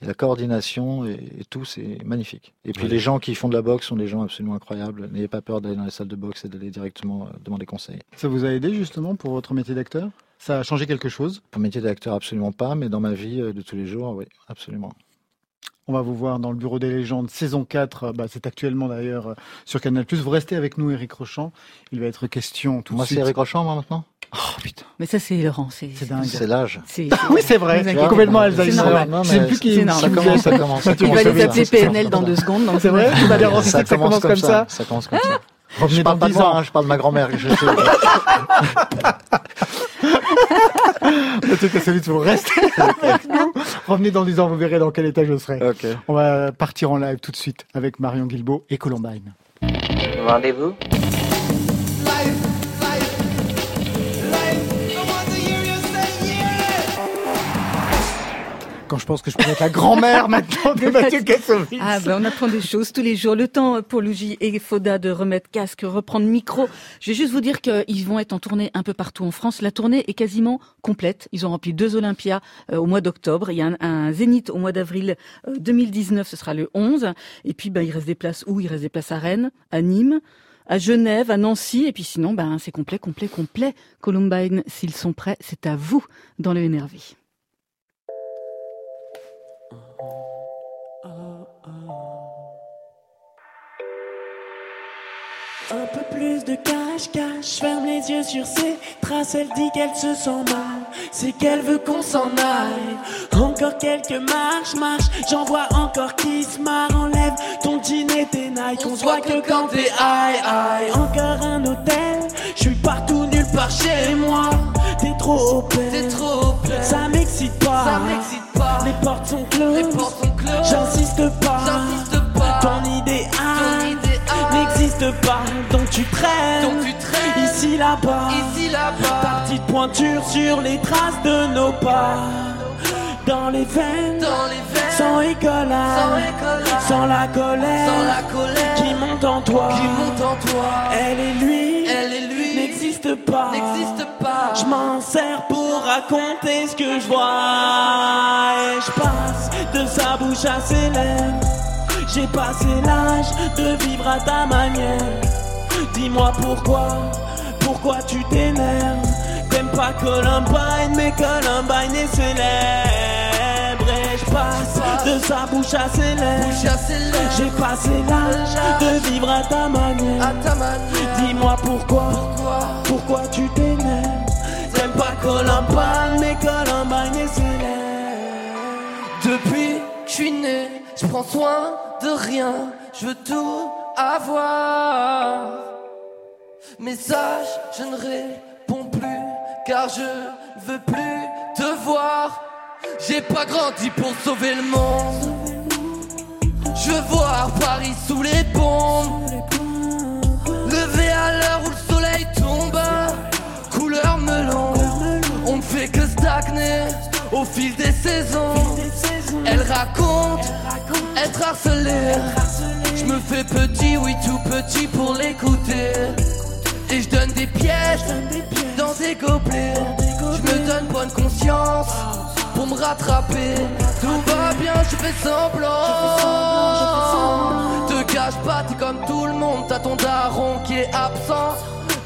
et, la coordination et, et tout, c'est magnifique. Et puis les gens qui font de la boxe sont des gens absolument incroyables. N'ayez pas peur d'aller dans les salles de boxe et d'aller directement euh, demander conseil. Ça vous a aidé justement pour votre métier d'acteur? Ça a changé quelque chose? Pour métier d'acteur, absolument pas, mais dans ma vie euh, de tous les jours, oui, absolument. On va vous voir dans le Bureau des légendes, saison 4. Bah, c'est actuellement d'ailleurs euh, sur Canal+. Vous restez avec nous, Eric Rochant. Il va être question tout moi, de suite. Moi, c'est Eric Rochant, moi, maintenant? Oh putain. Mais ça, c'est Laurent. C'est dingue. C'est l'âge. oui, c'est vrai. C'est complètement Alzheimer. Je sais plus qui Ça commence, ça commence. Tu vas les appeler PNL dans deux secondes. C'est vrai Tu vas dire que ça commence comme ça Ça commence comme ça. Revenez je parle pas de 10 moi, hein, je parle de ma grand-mère. Je sais. Peut-être que ça vite vous restez avec nous. Revenez dans 10 ans, vous verrez dans quel état je serai. Okay. On va partir en live tout de suite avec Marion Guilbault et Columbine. Rendez-vous quand je pense que je peux être la grand-mère maintenant de Mathieu Kassovitz. Ah ben on apprend des choses tous les jours. Le temps pour Luigi et Foda de remettre casque, reprendre micro. Je vais juste vous dire qu'ils vont être en tournée un peu partout en France. La tournée est quasiment complète. Ils ont rempli deux Olympias euh, au mois d'octobre. Il y a un, un, Zénith au mois d'avril euh, 2019, ce sera le 11. Et puis ben, il reste des places où? Il reste des places à Rennes, à Nîmes à Genève, à Nancy, et puis sinon, ben, c'est complet, complet, complet. Columbine, s'ils sont prêts, c'est à vous dans le NRV. Un peu plus de cache, cache, ferme les yeux sur ses traces, elle dit qu'elle se sent mal, c'est qu'elle veut qu'on s'en aille. Encore quelques marches, marches, j'en vois encore qui se marre, enlève ton jean et tes Nike, on se voit que quand t'es aïe aïe. Encore un hôtel, je suis partout nulle part chez moi, t'es trop open, t'es trop open, ça m'excite pas, ça m'excite pas, les portes sont closes, les portes sont closes, j'insiste pas, j'insiste pas, idéal n'existe pas, donc tu traînes, donc tu traînes, ici là-bas, ici là-bas, partie de pointure sur les traces de nos pas, dans les veines, dans les veines, sans écolage, sans, écolage, sans la colère, sans la colère, qui monte en toi, qui monte en toi, elle et lui, elle et lui, n'existe pas, n'existe pas, je m'en sers pour raconter ce que je vois, et je passe de sa bouche à ses lèvres. J'ai passé l'âge de vivre à ta manière. Dis-moi pourquoi, pourquoi tu t'énerves. T'aimes pas Columbine, mais Columbine est célèbre. Et je passe de sa bouche à ses lèvres. J'ai passé l'âge de vivre à ta manière. Dis-moi pourquoi, pourquoi, tu t'énerves. T'aimes pas Columbine, mais Columbine est célèbre. Je suis né, je prends soin de rien, je veux tout avoir. Message, je ne réponds plus, car je veux plus te voir. J'ai pas grandi pour sauver le monde. Je veux voir Paris sous les bombes. Levé à l'heure où le soleil tombe. Couleur melon, on ne fait que stagner au fil des saisons. Elle raconte être harcelée. Je me fais petit, oui tout petit pour l'écouter. Et je donne des pièges dans des gobelets. Je me donne bonne conscience pour me rattraper. Tout va bien, je fais semblant. Te cache pas, t'es comme tout le monde. T'as ton daron qui est absent.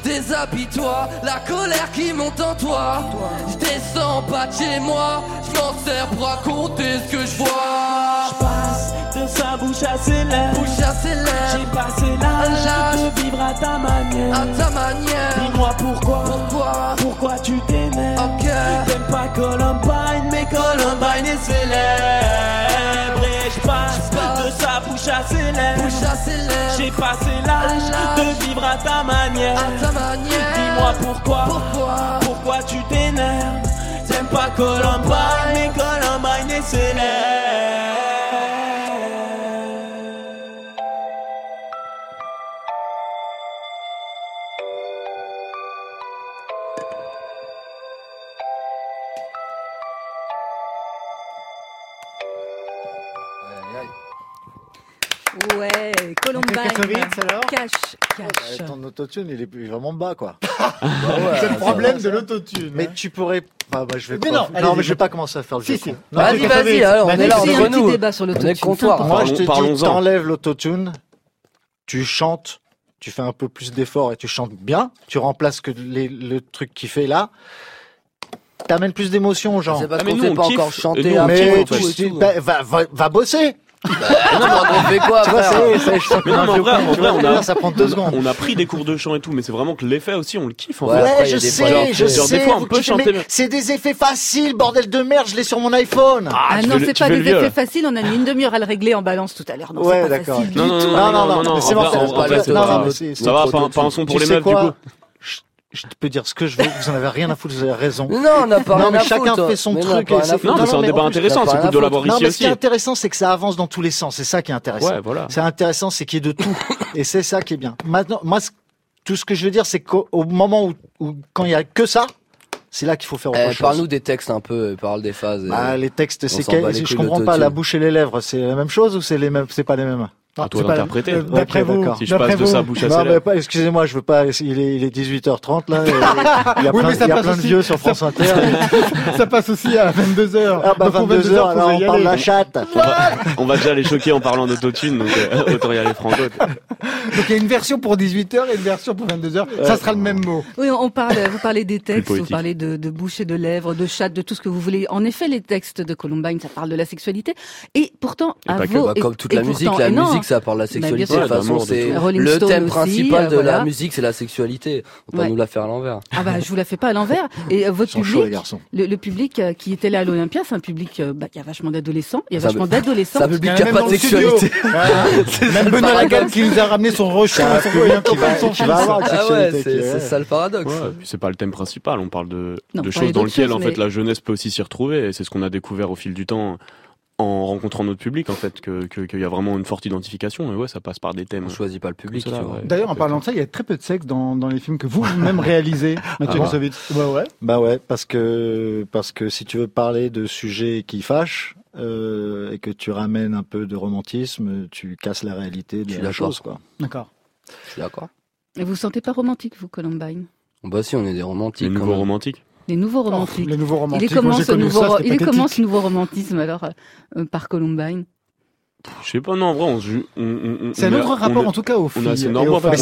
Déshabille-toi, la colère qui monte en toi. Je descends pas de chez moi, je m'en sers pour raconter ce que je vois. Je passe de sa bouche à ses lèvres. Bouche à ses lèvres. J'ai passé l'âge de vivre à ta manière. À ta manière. Dis-moi pourquoi. Pourquoi? Pourquoi tu t'énerves? Ok. T'aimes pas Columbine, mais Columbine est célèbre. J'ai passé l'âge de vivre à ta manière. À ta manière. Dis-moi pourquoi. Pourquoi? Pourquoi tu t'énerves? T'aimes pas Columbine, mais Columbine est célèbre. Columbine. Cache, cache. Ton autotune, il est vraiment bas, quoi. C'est le problème de l'autotune. Mais tu pourrais. Ah, bah, je vais Mais pas... non, mais je vais pas commencer à faire le Si, jeu. si. con. Non, Vas-y, vas-y, alors, on Bah, est là un petit nous. débat sur On est l'autotune. Moi, je te dis, t'enlèves l'autotune, tu chantes, tu fais un peu plus d'efforts et tu chantes bien, tu remplaces que les- le truc qui fait là, t'amènes plus d'émotion aux gens. C'est parce Ah, mais qu'on nous, sait on pas kiffe. encore chanter on Mais fond en bah, non, mais on fait quoi Tu vois, frère c'est, c'est, je Mais non, mais en vrai, en Tu vrai, vois, on a, ça prend deux secondes. on a pris des cours de chant et tout, mais c'est vraiment que l'effet aussi, on le kiffe. En Ouais, je sais, fois, je genre, des sais. fois, on peut chanter, mais C'est des effets faciles, bordel de merde, je l'ai sur mon iPhone. Ah, Ah non, c'est pas des effets faciles, on a mis une demi-heure à le régler en balance tout à l'heure. Non, Ouais, d'accord. Non, non, non, Non, non, non, non, mais c'est Ça va, pas, un son pour les meufs, du coup. Je, peux dire ce que je veux, vous en avez rien à foutre, vous avez raison. Non, on n'a pas Non, rien mais à chacun foutre. fait son Mais truc c'est-. Non, mais Non, c'est un débat intéressant, c'est cool de l'avoir Non, ici mais ce qui est aussi. intéressant, c'est que ça avance dans tous les sens. C'est ça qui est intéressant. Ouais, voilà. C'est intéressant, c'est qu'il y ait de tout. Et c'est ça qui est bien. Maintenant, moi, tout ce que je veux dire, c'est qu'au au moment où, où- quand il y a que ça, c'est là qu'il faut faire autre Eh, chose. Parle-nous des textes un peu, parle des phases. Bah, les textes, c'est je comprends pas. La bouche et les lèvres, c'est la même chose ou c'est les mêmes, c'est pas les mêmes? À toi d'interpréter. euh, D'après Ok, vous, d'accord. Si je passe de vous. sa bouche à pas, excusez-moi, je veux pas, il est, il est 18h30, là. Il y a Oui, plein, il y a de aussi. vieux sur France Inter. ça passe aussi à 22h. Ah, bah, 22h, alors on parle de la chatte. On va, on va déjà les choquer en parlant d'autotune, donc euh, autant y aller franco. Donc il y a une version pour 18h et une version pour 22h. Ça sera le même mot. Oui, on parle, vous parlez des textes, vous parlez de, de bouche et de lèvres, de chatte, de tout ce que vous voulez. En effet, les textes de Columbine, ça parle de la sexualité. Et pourtant, à vos, Bah, comme toute la musique, la musique ça parle de la Bah, bien sexualité. de toute façon, de c'est le Stone thème aussi, principal euh, de voilà. la musique, c'est la sexualité. On va Ouais. nous la faire à l'envers. Ah bah, je vous la fais pas à l'envers. Et euh, votre public, garçons. le, le public euh, qui était là à l'Olympia, c'est un public, euh, bah, il y a vachement d'adolescents, il y a Ça vachement d'adolescents. C'est un public Il y en qui a pas de sexualité. Même Benoît Lagal qui nous a ramené son rochon, C'est qui va, avoir une Ah c'est ça le paradoxe. C'est pas le thème principal, on parle de, de choses dans lesquelles en fait la jeunesse peut aussi s'y retrouver et c'est ce qu'on a découvert au fil du temps en rencontrant notre public en fait que que- qu'il y a vraiment une forte identification et ouais ça passe par des thèmes. On choisit pas le public. Ouais. D'ailleurs, en parlant de ça, il y a très peu de sexe dans, dans les films que vous vous-même réalisez, Mathieu Ah. Kassovitz. Ouais, ouais. Bah ouais, parce que parce que si tu veux parler de sujets qui fâchent euh, et que tu ramènes un peu de romantisme, tu casses la réalité de la chose, quoi. D'accord. Je suis d'accord. Et vous vous sentez pas romantique, vous, Columbine? Bah si, on est des romantiques. Les nouveaux romantiques. Les nouveaux Oh, romantiques. les nouveaux il romantiques. est comment, Moi, j'ai ce connu nouveau, ça, c'était il est comment ce nouveau romantisme alors euh, par Columbine Je sais pas non en vrai on, on, on- on- C'est un on autre a- rapport on- en tout cas aux On filles. a, c'est normal, on vrai-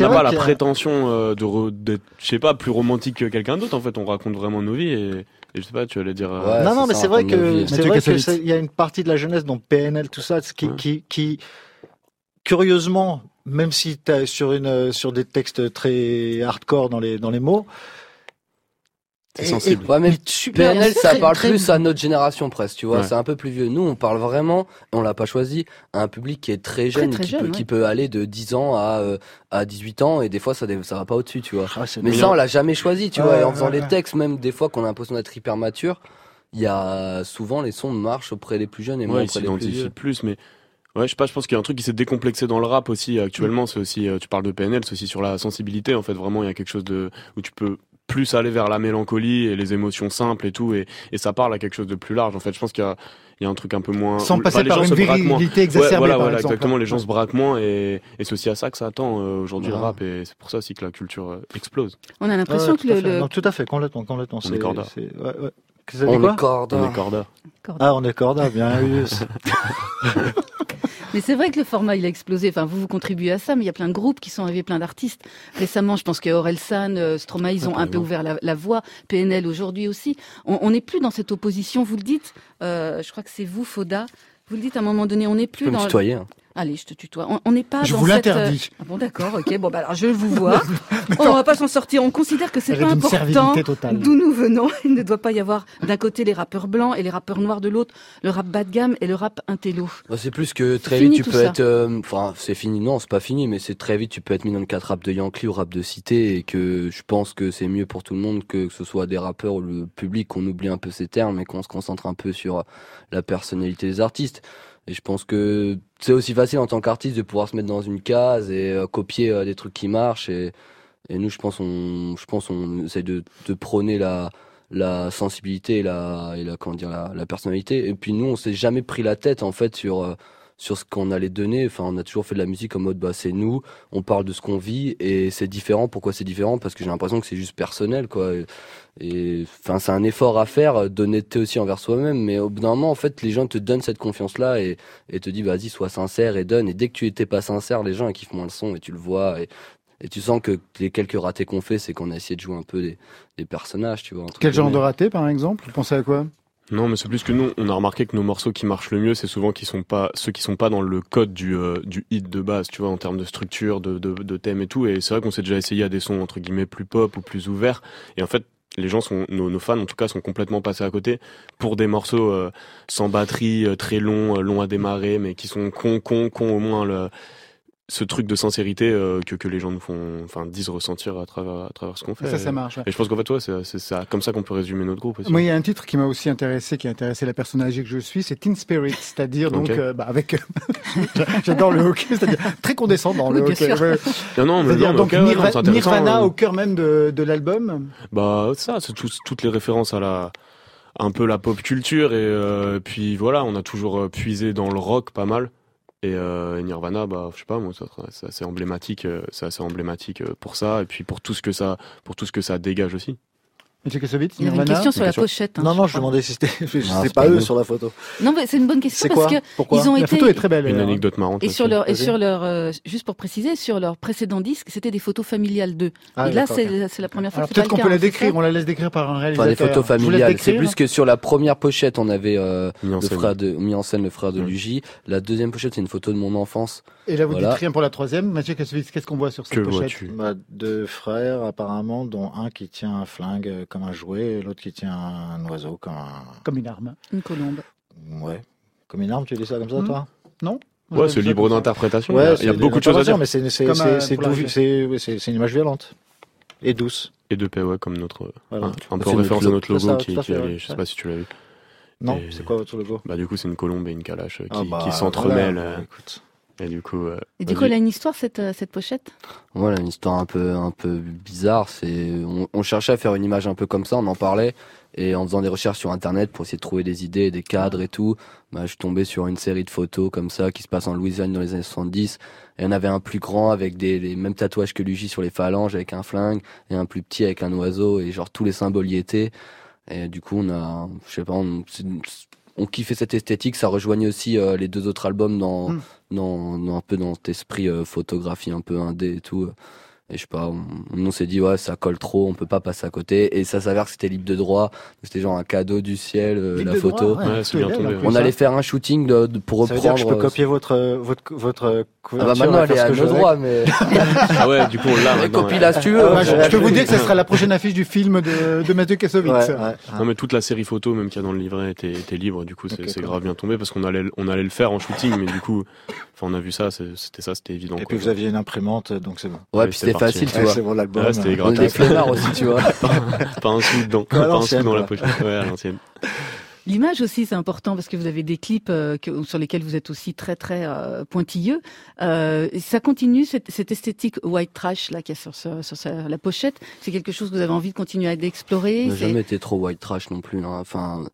n'a pas, la qu'il prétention euh, de d'être, je sais pas, plus romantique que quelqu'un d'autre. En fait, on raconte vraiment nos vies et, et je sais pas, tu allais dire. euh, Ouais, non, non, mais c'est vrai que c'est vrai que Kassovitz. c'est- il y a une partie de la jeunesse, donc PNL, tout ça, ce qui, Ouais. qui, qui, curieusement, même si tu sur une sur des textes très hardcore dans les dans les mots, C'est sensible. Ouais, mais mais super- PNL, ça très- parle très- plus à notre génération presque, tu vois. Ouais. C'est un peu plus vieux. Nous, on parle vraiment, et on l'a pas choisi, à un public qui est très jeune, très qui, jeune, peut, ouais. qui peut aller de 10 ans à, euh, à 18 ans, et des fois, ça, ça va pas au-dessus, tu vois. Ah, Mais bien. ça, on l'a jamais choisi, tu Ouais, vois. Et en ouais, faisant les ouais. textes, même des fois qu'on a l'impression d'être hyper mature, il y a souvent les sons marchent auprès des plus jeunes et moins auprès des plus vieux. plus, mais ouais, je sais pas, je pense qu'il y a un truc qui s'est décomplexé dans le rap aussi actuellement. C'est aussi, euh, tu parles de PNL, c'est aussi sur la sensibilité. En fait, vraiment, il y a quelque chose de où tu peux plus aller vers la mélancolie et les émotions simples et tout, et, et ça parle à quelque chose de plus large. En fait, je pense qu'il y a, il y a un truc un peu moins. Sans passer enfin, les par gens une virilité Ouais, exacerbée, voilà, par voilà, exemple. exactement. Les gens se braquent moins et, et c'est aussi à ça que ça attend euh, aujourd'hui le Voilà. rap et c'est pour ça aussi que la culture euh, explose. On a l'impression ouais, que tout à le, fait. le- Non, tout à fait, complètement, complètement. On est corda. c'est- ouais, On est corda. On est corda. Ah, on est corda, bien eu. Mais c'est vrai que le format il a explosé. Enfin, vous vous contribuez à ça, mais il y a plein de groupes qui sont arrivés, plein d'artistes. Récemment, je pense que Orelsan, euh, Stromae, ils ont un peu ouvert la, la voie. PNL aujourd'hui aussi. On n'est plus dans cette opposition. Vous le dites. euh, je crois que c'est vous, Foda. Vous le dites à un moment donné. On n'est plus peux me dans. tutoyer. hein. Allez, je te tutoie. On- On n'est pas Je dans vous cette. l'interdis. Ah bon, d'accord. Ok. Bon, bah alors je vous vois. on va pas s'en sortir. On considère que c'est pas important servilité totale. d'où nous venons. Il ne doit pas y avoir d'un côté les rappeurs blancs et les rappeurs noirs de l'autre, le rap bas de gamme et le rap intello. Bah, c'est plus que très vite tu peux ça. être euh, enfin c'est fini non c'est pas fini mais c'est très vite tu peux être mis dans le cadre rap de Yankee ou rap de cité et que je pense que c'est mieux pour tout le monde que, que ce soit des rappeurs ou le public qu'on oublie un peu ces termes et qu'on se concentre un peu sur la personnalité des artistes et je pense que c'est aussi facile en tant qu'artiste de pouvoir se mettre dans une case et euh, copier euh, des trucs qui marchent. Et, nous je pense on je pense on essaie de, de prôner la sensibilité et la et la comment dire la personnalité. Et puis nous on s'est jamais pris la tête en fait sur euh, sur ce qu'on allait donner enfin on a toujours fait de la musique en mode bah c'est nous on parle de ce qu'on vit et c'est différent. Pourquoi c'est différent? Parce que j'ai l'impression que c'est juste personnel quoi. Et- enfin c'est un effort à faire euh, d'honnêteté aussi envers soi-même. Mais au bout d'un moment en fait les gens te donnent cette confiance là et et te disent vas-y sois sincère et donne. Et dès que tu étais pas sincère les gens ils kiffent moins le son et tu le vois. Et et tu sens que les quelques ratés qu'on fait, c'est qu'on a essayé de jouer un peu des, des personnages, tu vois. Quel genre de raté, par exemple? Vous pensez à quoi? Non, mais c'est plus que nous, on a remarqué que nos morceaux qui marchent le mieux, c'est souvent qui sont pas ceux qui sont pas dans le code du euh, du hit de base, tu vois, en termes de structure, de de, thème et tout. Et c'est vrai qu'on s'est déjà essayé à des sons entre guillemets plus pop ou plus ouverts. Et en fait, les gens sont nos, nos fans en tout cas sont complètement passés à côté pour des morceaux euh, sans batterie, euh, très longs, longs à démarrer, mais qui sont con con con au moins le ce truc de sincérité euh, que, que les gens nous font, enfin, disent ressentir à travers, à travers ce qu'on fait. Ça, ça marche, ouais. Et je pense qu'en fait, ouais, c'est c'est ça, comme ça qu'on peut résumer notre groupe aussi. Moi, il y a un titre qui m'a aussi intéressé, qui a intéressé la personne âgée que je suis, c'est Teen Spirit, c'est-à-dire donc euh, bah, avec, j'adore le hockey, c'est-à-dire très condescendant le Oui, hockey. ouais. Non, non, mais non, mais donc non, Nirvana euh. au cœur même de, de l'album. Bah ça, c'est tout- toutes les références à la un peu la pop culture et euh, puis voilà, on a toujours euh, puisé dans le rock pas mal. Et euh, Nirvana, bah je sais pas, moi c'est assez emblématique, euh, c'est assez emblématique euh, pour ça et puis pour tout ce que ça, pour tout ce que ça dégage aussi. Monsieur Kassovitz, Il y avait une question sur la pochette. hein, Non, non, je demandais si c'était, c'est pas pas eux sur la photo. Non, mais c'est une bonne question parce que Pourquoi ils ont La été photo est très belle, Une alors. anecdote marrante. Et sur aussi. leur et sur leur euh, juste pour préciser sur leur précédent disque, c'était des photos familiales d'eux. Ah, et là c'est c'est la première fois peut-être qu'on peut la hein, décrire, on la laisse décrire par un Enfin, réalisateur. des photos familiales. C'est plus que sur la première pochette, on avait euh, Mis en le scène. frère de, mis en scène le frère de Luigi. La deuxième pochette, c'est une photo de mon enfance. Et là, vous dites rien pour la troisième. Mathieu Kassovitz, qu'est-ce qu'on voit sur cette Que pochette Bah, deux frères, apparemment, dont un qui tient un flingue euh, comme un jouet et l'autre qui tient un oiseau comme un. Comme une arme. Une colombe. Ouais. Comme une arme, tu dis ça comme ça, Hmm. toi? Non Ouais, c'est libre d'interprétation. Ouais, il y a beaucoup de choses à dire. Mais c'est, c'est, Comme, c'est, euh, c'est, c'est, une image violente. Et douce. Et de paix, ouais, comme notre, Voilà. un, un peu en référence à notre logo, ça, qui, qui ouais. je sais pas si tu l'as vu. Non, c'est quoi votre logo? Bah du coup, c'est une colombe et une calache euh, qui, Ah bah, qui s'entremêlent. voilà, euh, écoute. Et du coup, euh, Et du coup, elle a une histoire cette euh, cette pochette? Voilà, une histoire un peu, un peu bizarre. C'est, on, on cherchait à faire une image un peu comme ça, on en parlait. Et en faisant des recherches sur internet pour essayer de trouver des idées, des cadres et tout, bah, je suis tombé sur une série de photos comme ça qui se passe en Louisiane dans les années 70. Et on avait un plus grand avec des, les mêmes tatouages que Luigi sur les phalanges avec un flingue et un plus petit avec un oiseau et genre tous les symboles y étaient. Et du coup, on a, je sais pas, on, c'est- on kiffait cette esthétique. Ça rejoignait aussi euh, les deux autres albums dans, Mm. dans, dans un peu dans cet esprit euh, photographie un peu indé et tout. Et je sais pas, on, on s'est dit ouais ça colle trop, on peut pas passer à côté. Et ça s'avère que c'était libre de droit, c'était genre un cadeau du ciel, euh, la photo. droit, ouais, Ouais, bien On hein. allait faire un shooting de, de- pour Ça veut dire que je peux euh, copier votre, euh, votre, votre Ah bah couverture maintenant elle est à que je nos droits, mais Ah ouais, du coup, on l'a copie ouais. là si tu veux. Ah, Bah, je, je peux vous dire que ce sera la prochaine affiche du film de, de Mathieu Kassovitz. Ouais, ouais. Non mais toute la série photo même qu'il y a dans le livret était, était libre du coup c'est Ok, c'est cool. grave bien tombé parce qu'on allait on allait le faire en shooting mais du coup enfin on a vu ça c'est- c'était ça c'était évident Et quoi. puis vous aviez une imprimante, donc c'est bon. Ouais, Ouais, puis c'était facile, tu Ouais, vois. c'est bon l'album. Ouais, c'était euh, grave. On est des flemmards aussi, tu vois. pas un sou dedans pas un sou dans la ouais à l'ancienne L'image aussi, c'est important parce que vous avez des clips euh, que- sur lesquels vous êtes aussi très très euh, pointilleux. Euh, ça continue cette, cette esthétique white trash là qu'il y a sur, sur la pochette. C'est quelque chose que vous avez envie de continuer à explorer. On n'a jamais été trop white trash non plus. hein. Enfin,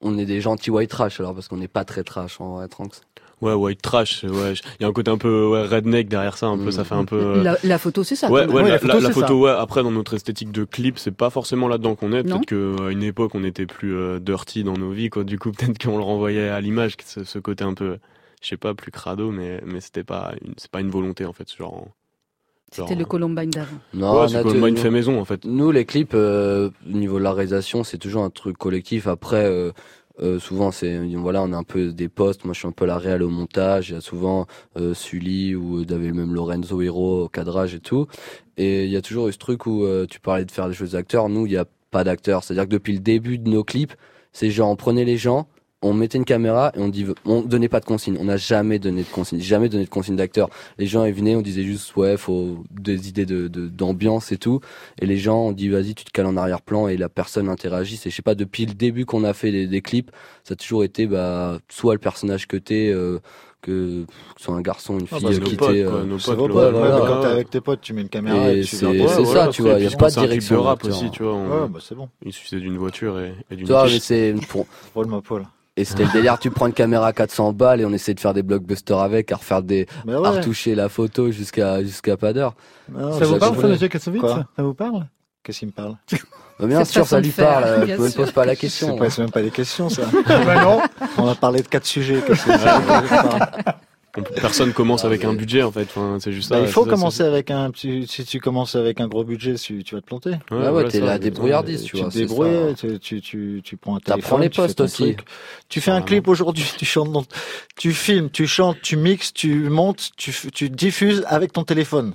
on est des gentils white trash alors parce qu'on n'est pas très trash en vrai, Tranks. Ouais white trash ouais il y a un côté un peu ouais, redneck derrière ça un peu Mm. ça fait un peu euh, La, la photo, c'est ça. Ouais, ouais, la, la photo, la- ouais. Après, dans notre esthétique de clip, c'est pas forcément là-dedans qu'on est. Peut-être qu'à une époque, on était plus euh, dirty dans nos vies, quoi. Du coup, peut-être qu'on le renvoyait à l'image, que ce, ce côté un peu, je sais pas, plus crado, mais, mais c'était pas, une- c'est pas une volonté, en fait. Genre, C'était le Columbine d'avant. Non, ouais, c'est une fait maison, en fait. Nous, les clips, euh, au niveau de la réalisation, c'est toujours un truc collectif. Après, euh, euh, souvent, c'est voilà, on a un peu des postes. Moi, je suis un peu la réal au montage. Il y a souvent euh, Sully ou d'avait même Lorenzo Hiro au cadrage et tout. Et il y a toujours eu ce truc où euh, tu parlais de faire des choses d'acteurs. Nous, il n'y a pas d'acteurs. C'est-à-dire que depuis le début de nos clips, c'est genre on prenait les gens, on mettait une caméra et on dit on donnait pas de consignes. On n'a jamais donné de consignes, jamais donné de consignes d'acteurs. Les gens ils venaient, on disait juste ouais, faut des idées de d'ambiance et tout. Et les gens on dit vas-y tu te cales en arrière-plan et la personne interagit. C'est je sais pas depuis le début qu'on a fait des, des clips, ça a toujours été bah soit le personnage que t'es euh, que, que ce soit un garçon, une Ah fille bah, euh, nos qui quoi, euh, nos potes, potes, ouais, voilà. quand t'es avec tes potes, tu mets une caméra Et et, tu c'est- ouais, ça, voilà, tu vois, Et y a pas de direction de rap d'acteur. aussi, tu vois. on- Ouais, bah c'est bon. Il suffisait d'une voiture et, et d'une Tu vois, mais c'est pour, Paul ma Paul. Et c'était le délire, tu prends une caméra à 400 balles et on essaie de faire des blockbusters avec, à refaire des, à retoucher la photo jusqu'à, jusqu'à pas d'heure. Ça vous parle, ça, Mathieu Kassovitz Ça vous parle Qu'est-ce qu'il me parle Bah, bien sûr, ça lui faire, parle, je me sûr. pose pas la C'est question. pas, c'est même pas des questions, ça. Bah non. On a parlé de quatre sujets. qu'est-ce que personne commence avec un budget en fait. Enfin, c'est juste Bah, ça. il faut ça, commencer avec un. tu- si tu commences avec un gros budget, tu, tu vas te planter. Ah ouais, voilà, t'es ça, la ouais, débrouillardise, tu tu vois. te débrouilles, ça. tu, tu, tu, tu prends un T'apprends téléphone, les tu fais postes aussi. truc. Tu fais un clip aujourd'hui, tu chantes, dans- tu filmes, tu chantes, tu mixes, tu montes, tu, tu diffuses avec ton téléphone.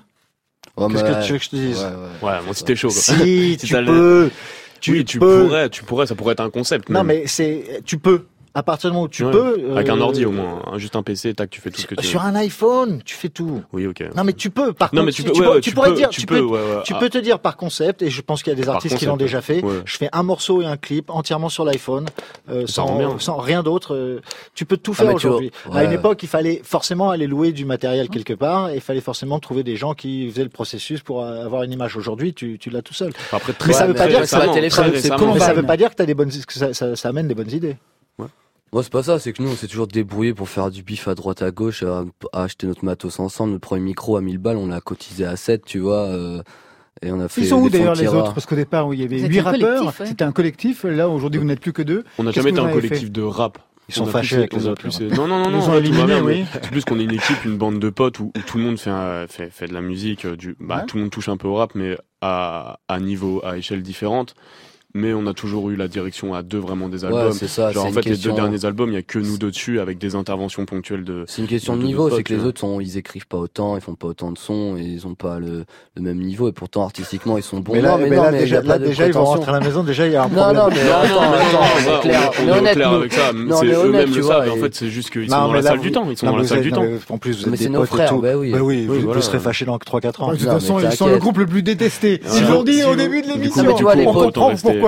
Ouais, Qu'est-ce que ouais. tu veux que je te dise Ouais, ouais. Ouais, moi si t'es chaud. Quoi. Si, tu peux. Tu oui, tu pourrais, tu pourrais, ça pourrait être un concept. Non, même. mais c'est, tu peux. À partir du moment où tu Ouais. peux. Avec un euh, ordi au moins, hein, juste un PC, tac, tu fais tout ce que tu Sur veux. un iPhone, tu fais tout. Oui, ok. Non, mais tu peux. Par Non, contre, mais tu tu, peux- tu ouais, tu tu pourrais peux- dire, tu tu peux, peux, ouais, ouais. tu Ah. peux te dire par concept, et je pense qu'il y a des Par artistes qui l'ont déjà fait. ouais. Je fais un morceau et un clip entièrement sur l'iPhone, euh, sans, sans rien d'autre. euh, tu peux tout Ah, faire aujourd'hui. À une époque, il fallait forcément aller louer du matériel quelque part, et il fallait forcément trouver des gens qui faisaient le processus pour euh, avoir une image. Aujourd'hui, tu, tu l'as tout seul. Après, Mais très, ça veut pas très dire que ça- récemment, téléphone, très c'est récemment. Mais ça Combine. veut pas dire que t'as des bonnes, que ça, ça, ça amène des bonnes idées. Moi, c'est pas ça, c'est que nous, on s'est toujours débrouillé pour faire du bif à droite à gauche, à, à acheter notre matos ensemble. Notre premier micro à 1000 balles, on l'a cotisé à 7, tu vois. euh, et on a fait Ils sont où d'ailleurs les autres? Parce qu'au départ, où il y avait Vous huit étiez un rappeurs, collectif, ouais. c'était un collectif. Là, aujourd'hui, vous n'êtes plus que deux. On n'a jamais été un collectif de rap. Ils sont fâchés avec les autres. Non, non, non, Ils non, éliminés, bien, oui. C'est plus qu'on est une équipe, une bande de potes où, où tout le monde fait, un- fait, fait de la musique, euh, du, bah, Ouais. tout le monde touche un peu au rap, mais à, à niveau, à échelle différente. Mais on a toujours eu la direction à deux vraiment des albums. Ouais, c'est ça. Genre en fait question... les deux derniers albums, il y a que nous deux dessus avec des interventions ponctuelles de. C'est une question de- niveau, c'est que les vois. autres sont, ils écrivent pas autant, ils font pas autant de sons, et ils ont pas le, le même niveau, et pourtant artistiquement ils sont bons. mais là, non, mais mais non, là, mais déjà, là, ils vont rentrer à la maison. Déjà, il y a un Non, problème. non, mais attends, non, mais attends, non, on est on clair, va- on est on est honnête, clair nous. avec ça. Non, C'est on est eux-mêmes honnête, le tu savent. vois, et En et- fait, c'est juste qu'ils Non, sont dans mais la là, salle vous- du temps. Ils sont non, dans mais la vous salle êtes- du non, temps. mais En plus, vous Mais êtes c'est des nos potes et frères, tout. oui. Oui, Oui, vous, vous voilà. serez fâchés dans 3-4 ans. De toute Non, façon, mais ils sont le t'inquiète. groupe le plus détesté. Ouais. Ils l'ont dit Si au vous- début de du coup, l'émission.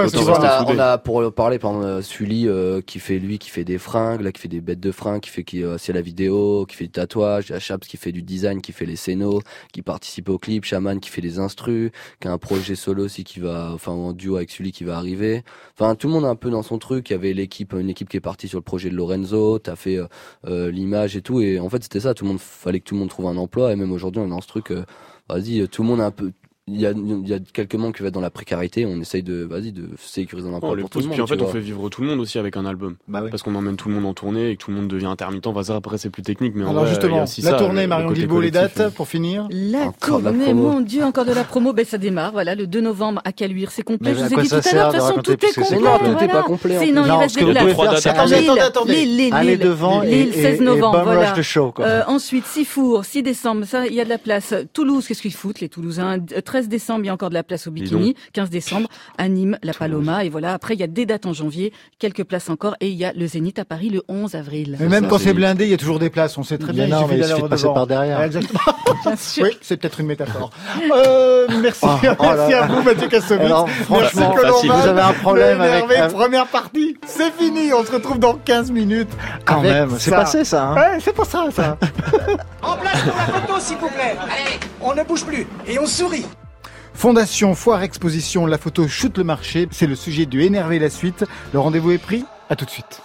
Tu vois, on a, on a, pour le parler, par exemple, euh, Sully, euh, qui fait lui, qui fait des fringues, là, qui fait des bêtes de fringues, qui fait qui, euh, c'est la vidéo, qui fait du tatouage, Chaps qui fait du design, qui fait les scénos, qui participe au clip, Shaman qui fait les instrus, qui a un projet solo aussi qui va, enfin, en duo avec Sully qui va arriver. Enfin, tout le monde est un peu dans son truc. Il y avait l'équipe, une équipe qui est partie sur le projet de Lorenzo, t'as fait euh, euh, l'image et tout. Et en fait, c'était ça. Tout le monde, fallait que tout le monde trouve un emploi. Et même aujourd'hui, on est dans ce truc, euh, vas-y, tout le monde est un peu, il y a, il y a quelques membres qui vont être dans la précarité. On essaye de, vas-y, de sécuriser un emploi On les pour tout le monde. puis en fait, tu on vois. fait vivre tout le monde aussi avec un album. Bah oui. Parce qu'on emmène tout le monde en tournée et que tout le monde devient intermittent. Enfin, ça, après, c'est plus technique, mais Alors vrai, il y a justement, la ça, tournée, le- Marion Guilbault, les dates pour finir La Encore la tournée, promo. mon Dieu, encore de la promo. Ben ça démarre, voilà, le 2 novembre à Caluire, c'est complet. Mais Je vous ai dit tout à l'heure, de toute façon, tout est complet. complet. Tout est pas complet, C'est- non, il Non, reste des places. attendez, attendez, attendez. Lille, Lille, Allez Lille. devant et- Lille, et- 16 et novembre, voilà. Rush de show, quoi. Euh, ensuite, Sifour, 6 décembre, ça, il y a de la place. Toulouse, qu'est-ce qu'ils foutent, les Toulousains? Euh, 13 décembre, il y a encore de la place au Bikini. 15 décembre, à Nîmes, la Paloma. Et voilà. Après, il y a des dates en janvier, quelques places encore. Et il y a le Zénith à Paris le 11 avril. Mais même ça, quand c'est blindé, il y a toujours des places. On sait très bien. mais il d'aller suffit de passer par derrière. Exactement. Bien sûr. Oui, c'est peut-être une métaphore. Euh, merci. Oh, oh merci à vous, Mathieu Kassovitz. Merci, franchement, Colomban. vous avez un problème avec- Énervé, première partie. C'est fini. On se retrouve dans 15 minutes. Quand avec même, c'est ça. passé ça. Hein Ouais, c'est pas ça, ça. En place pour la photo, s'il vous plaît. Allez, on ne bouge plus et on sourit. Fondation Foire Exposition, la photo shoot le marché. C'est le sujet du Énervé la suite. Le rendez-vous est pris. À tout de suite.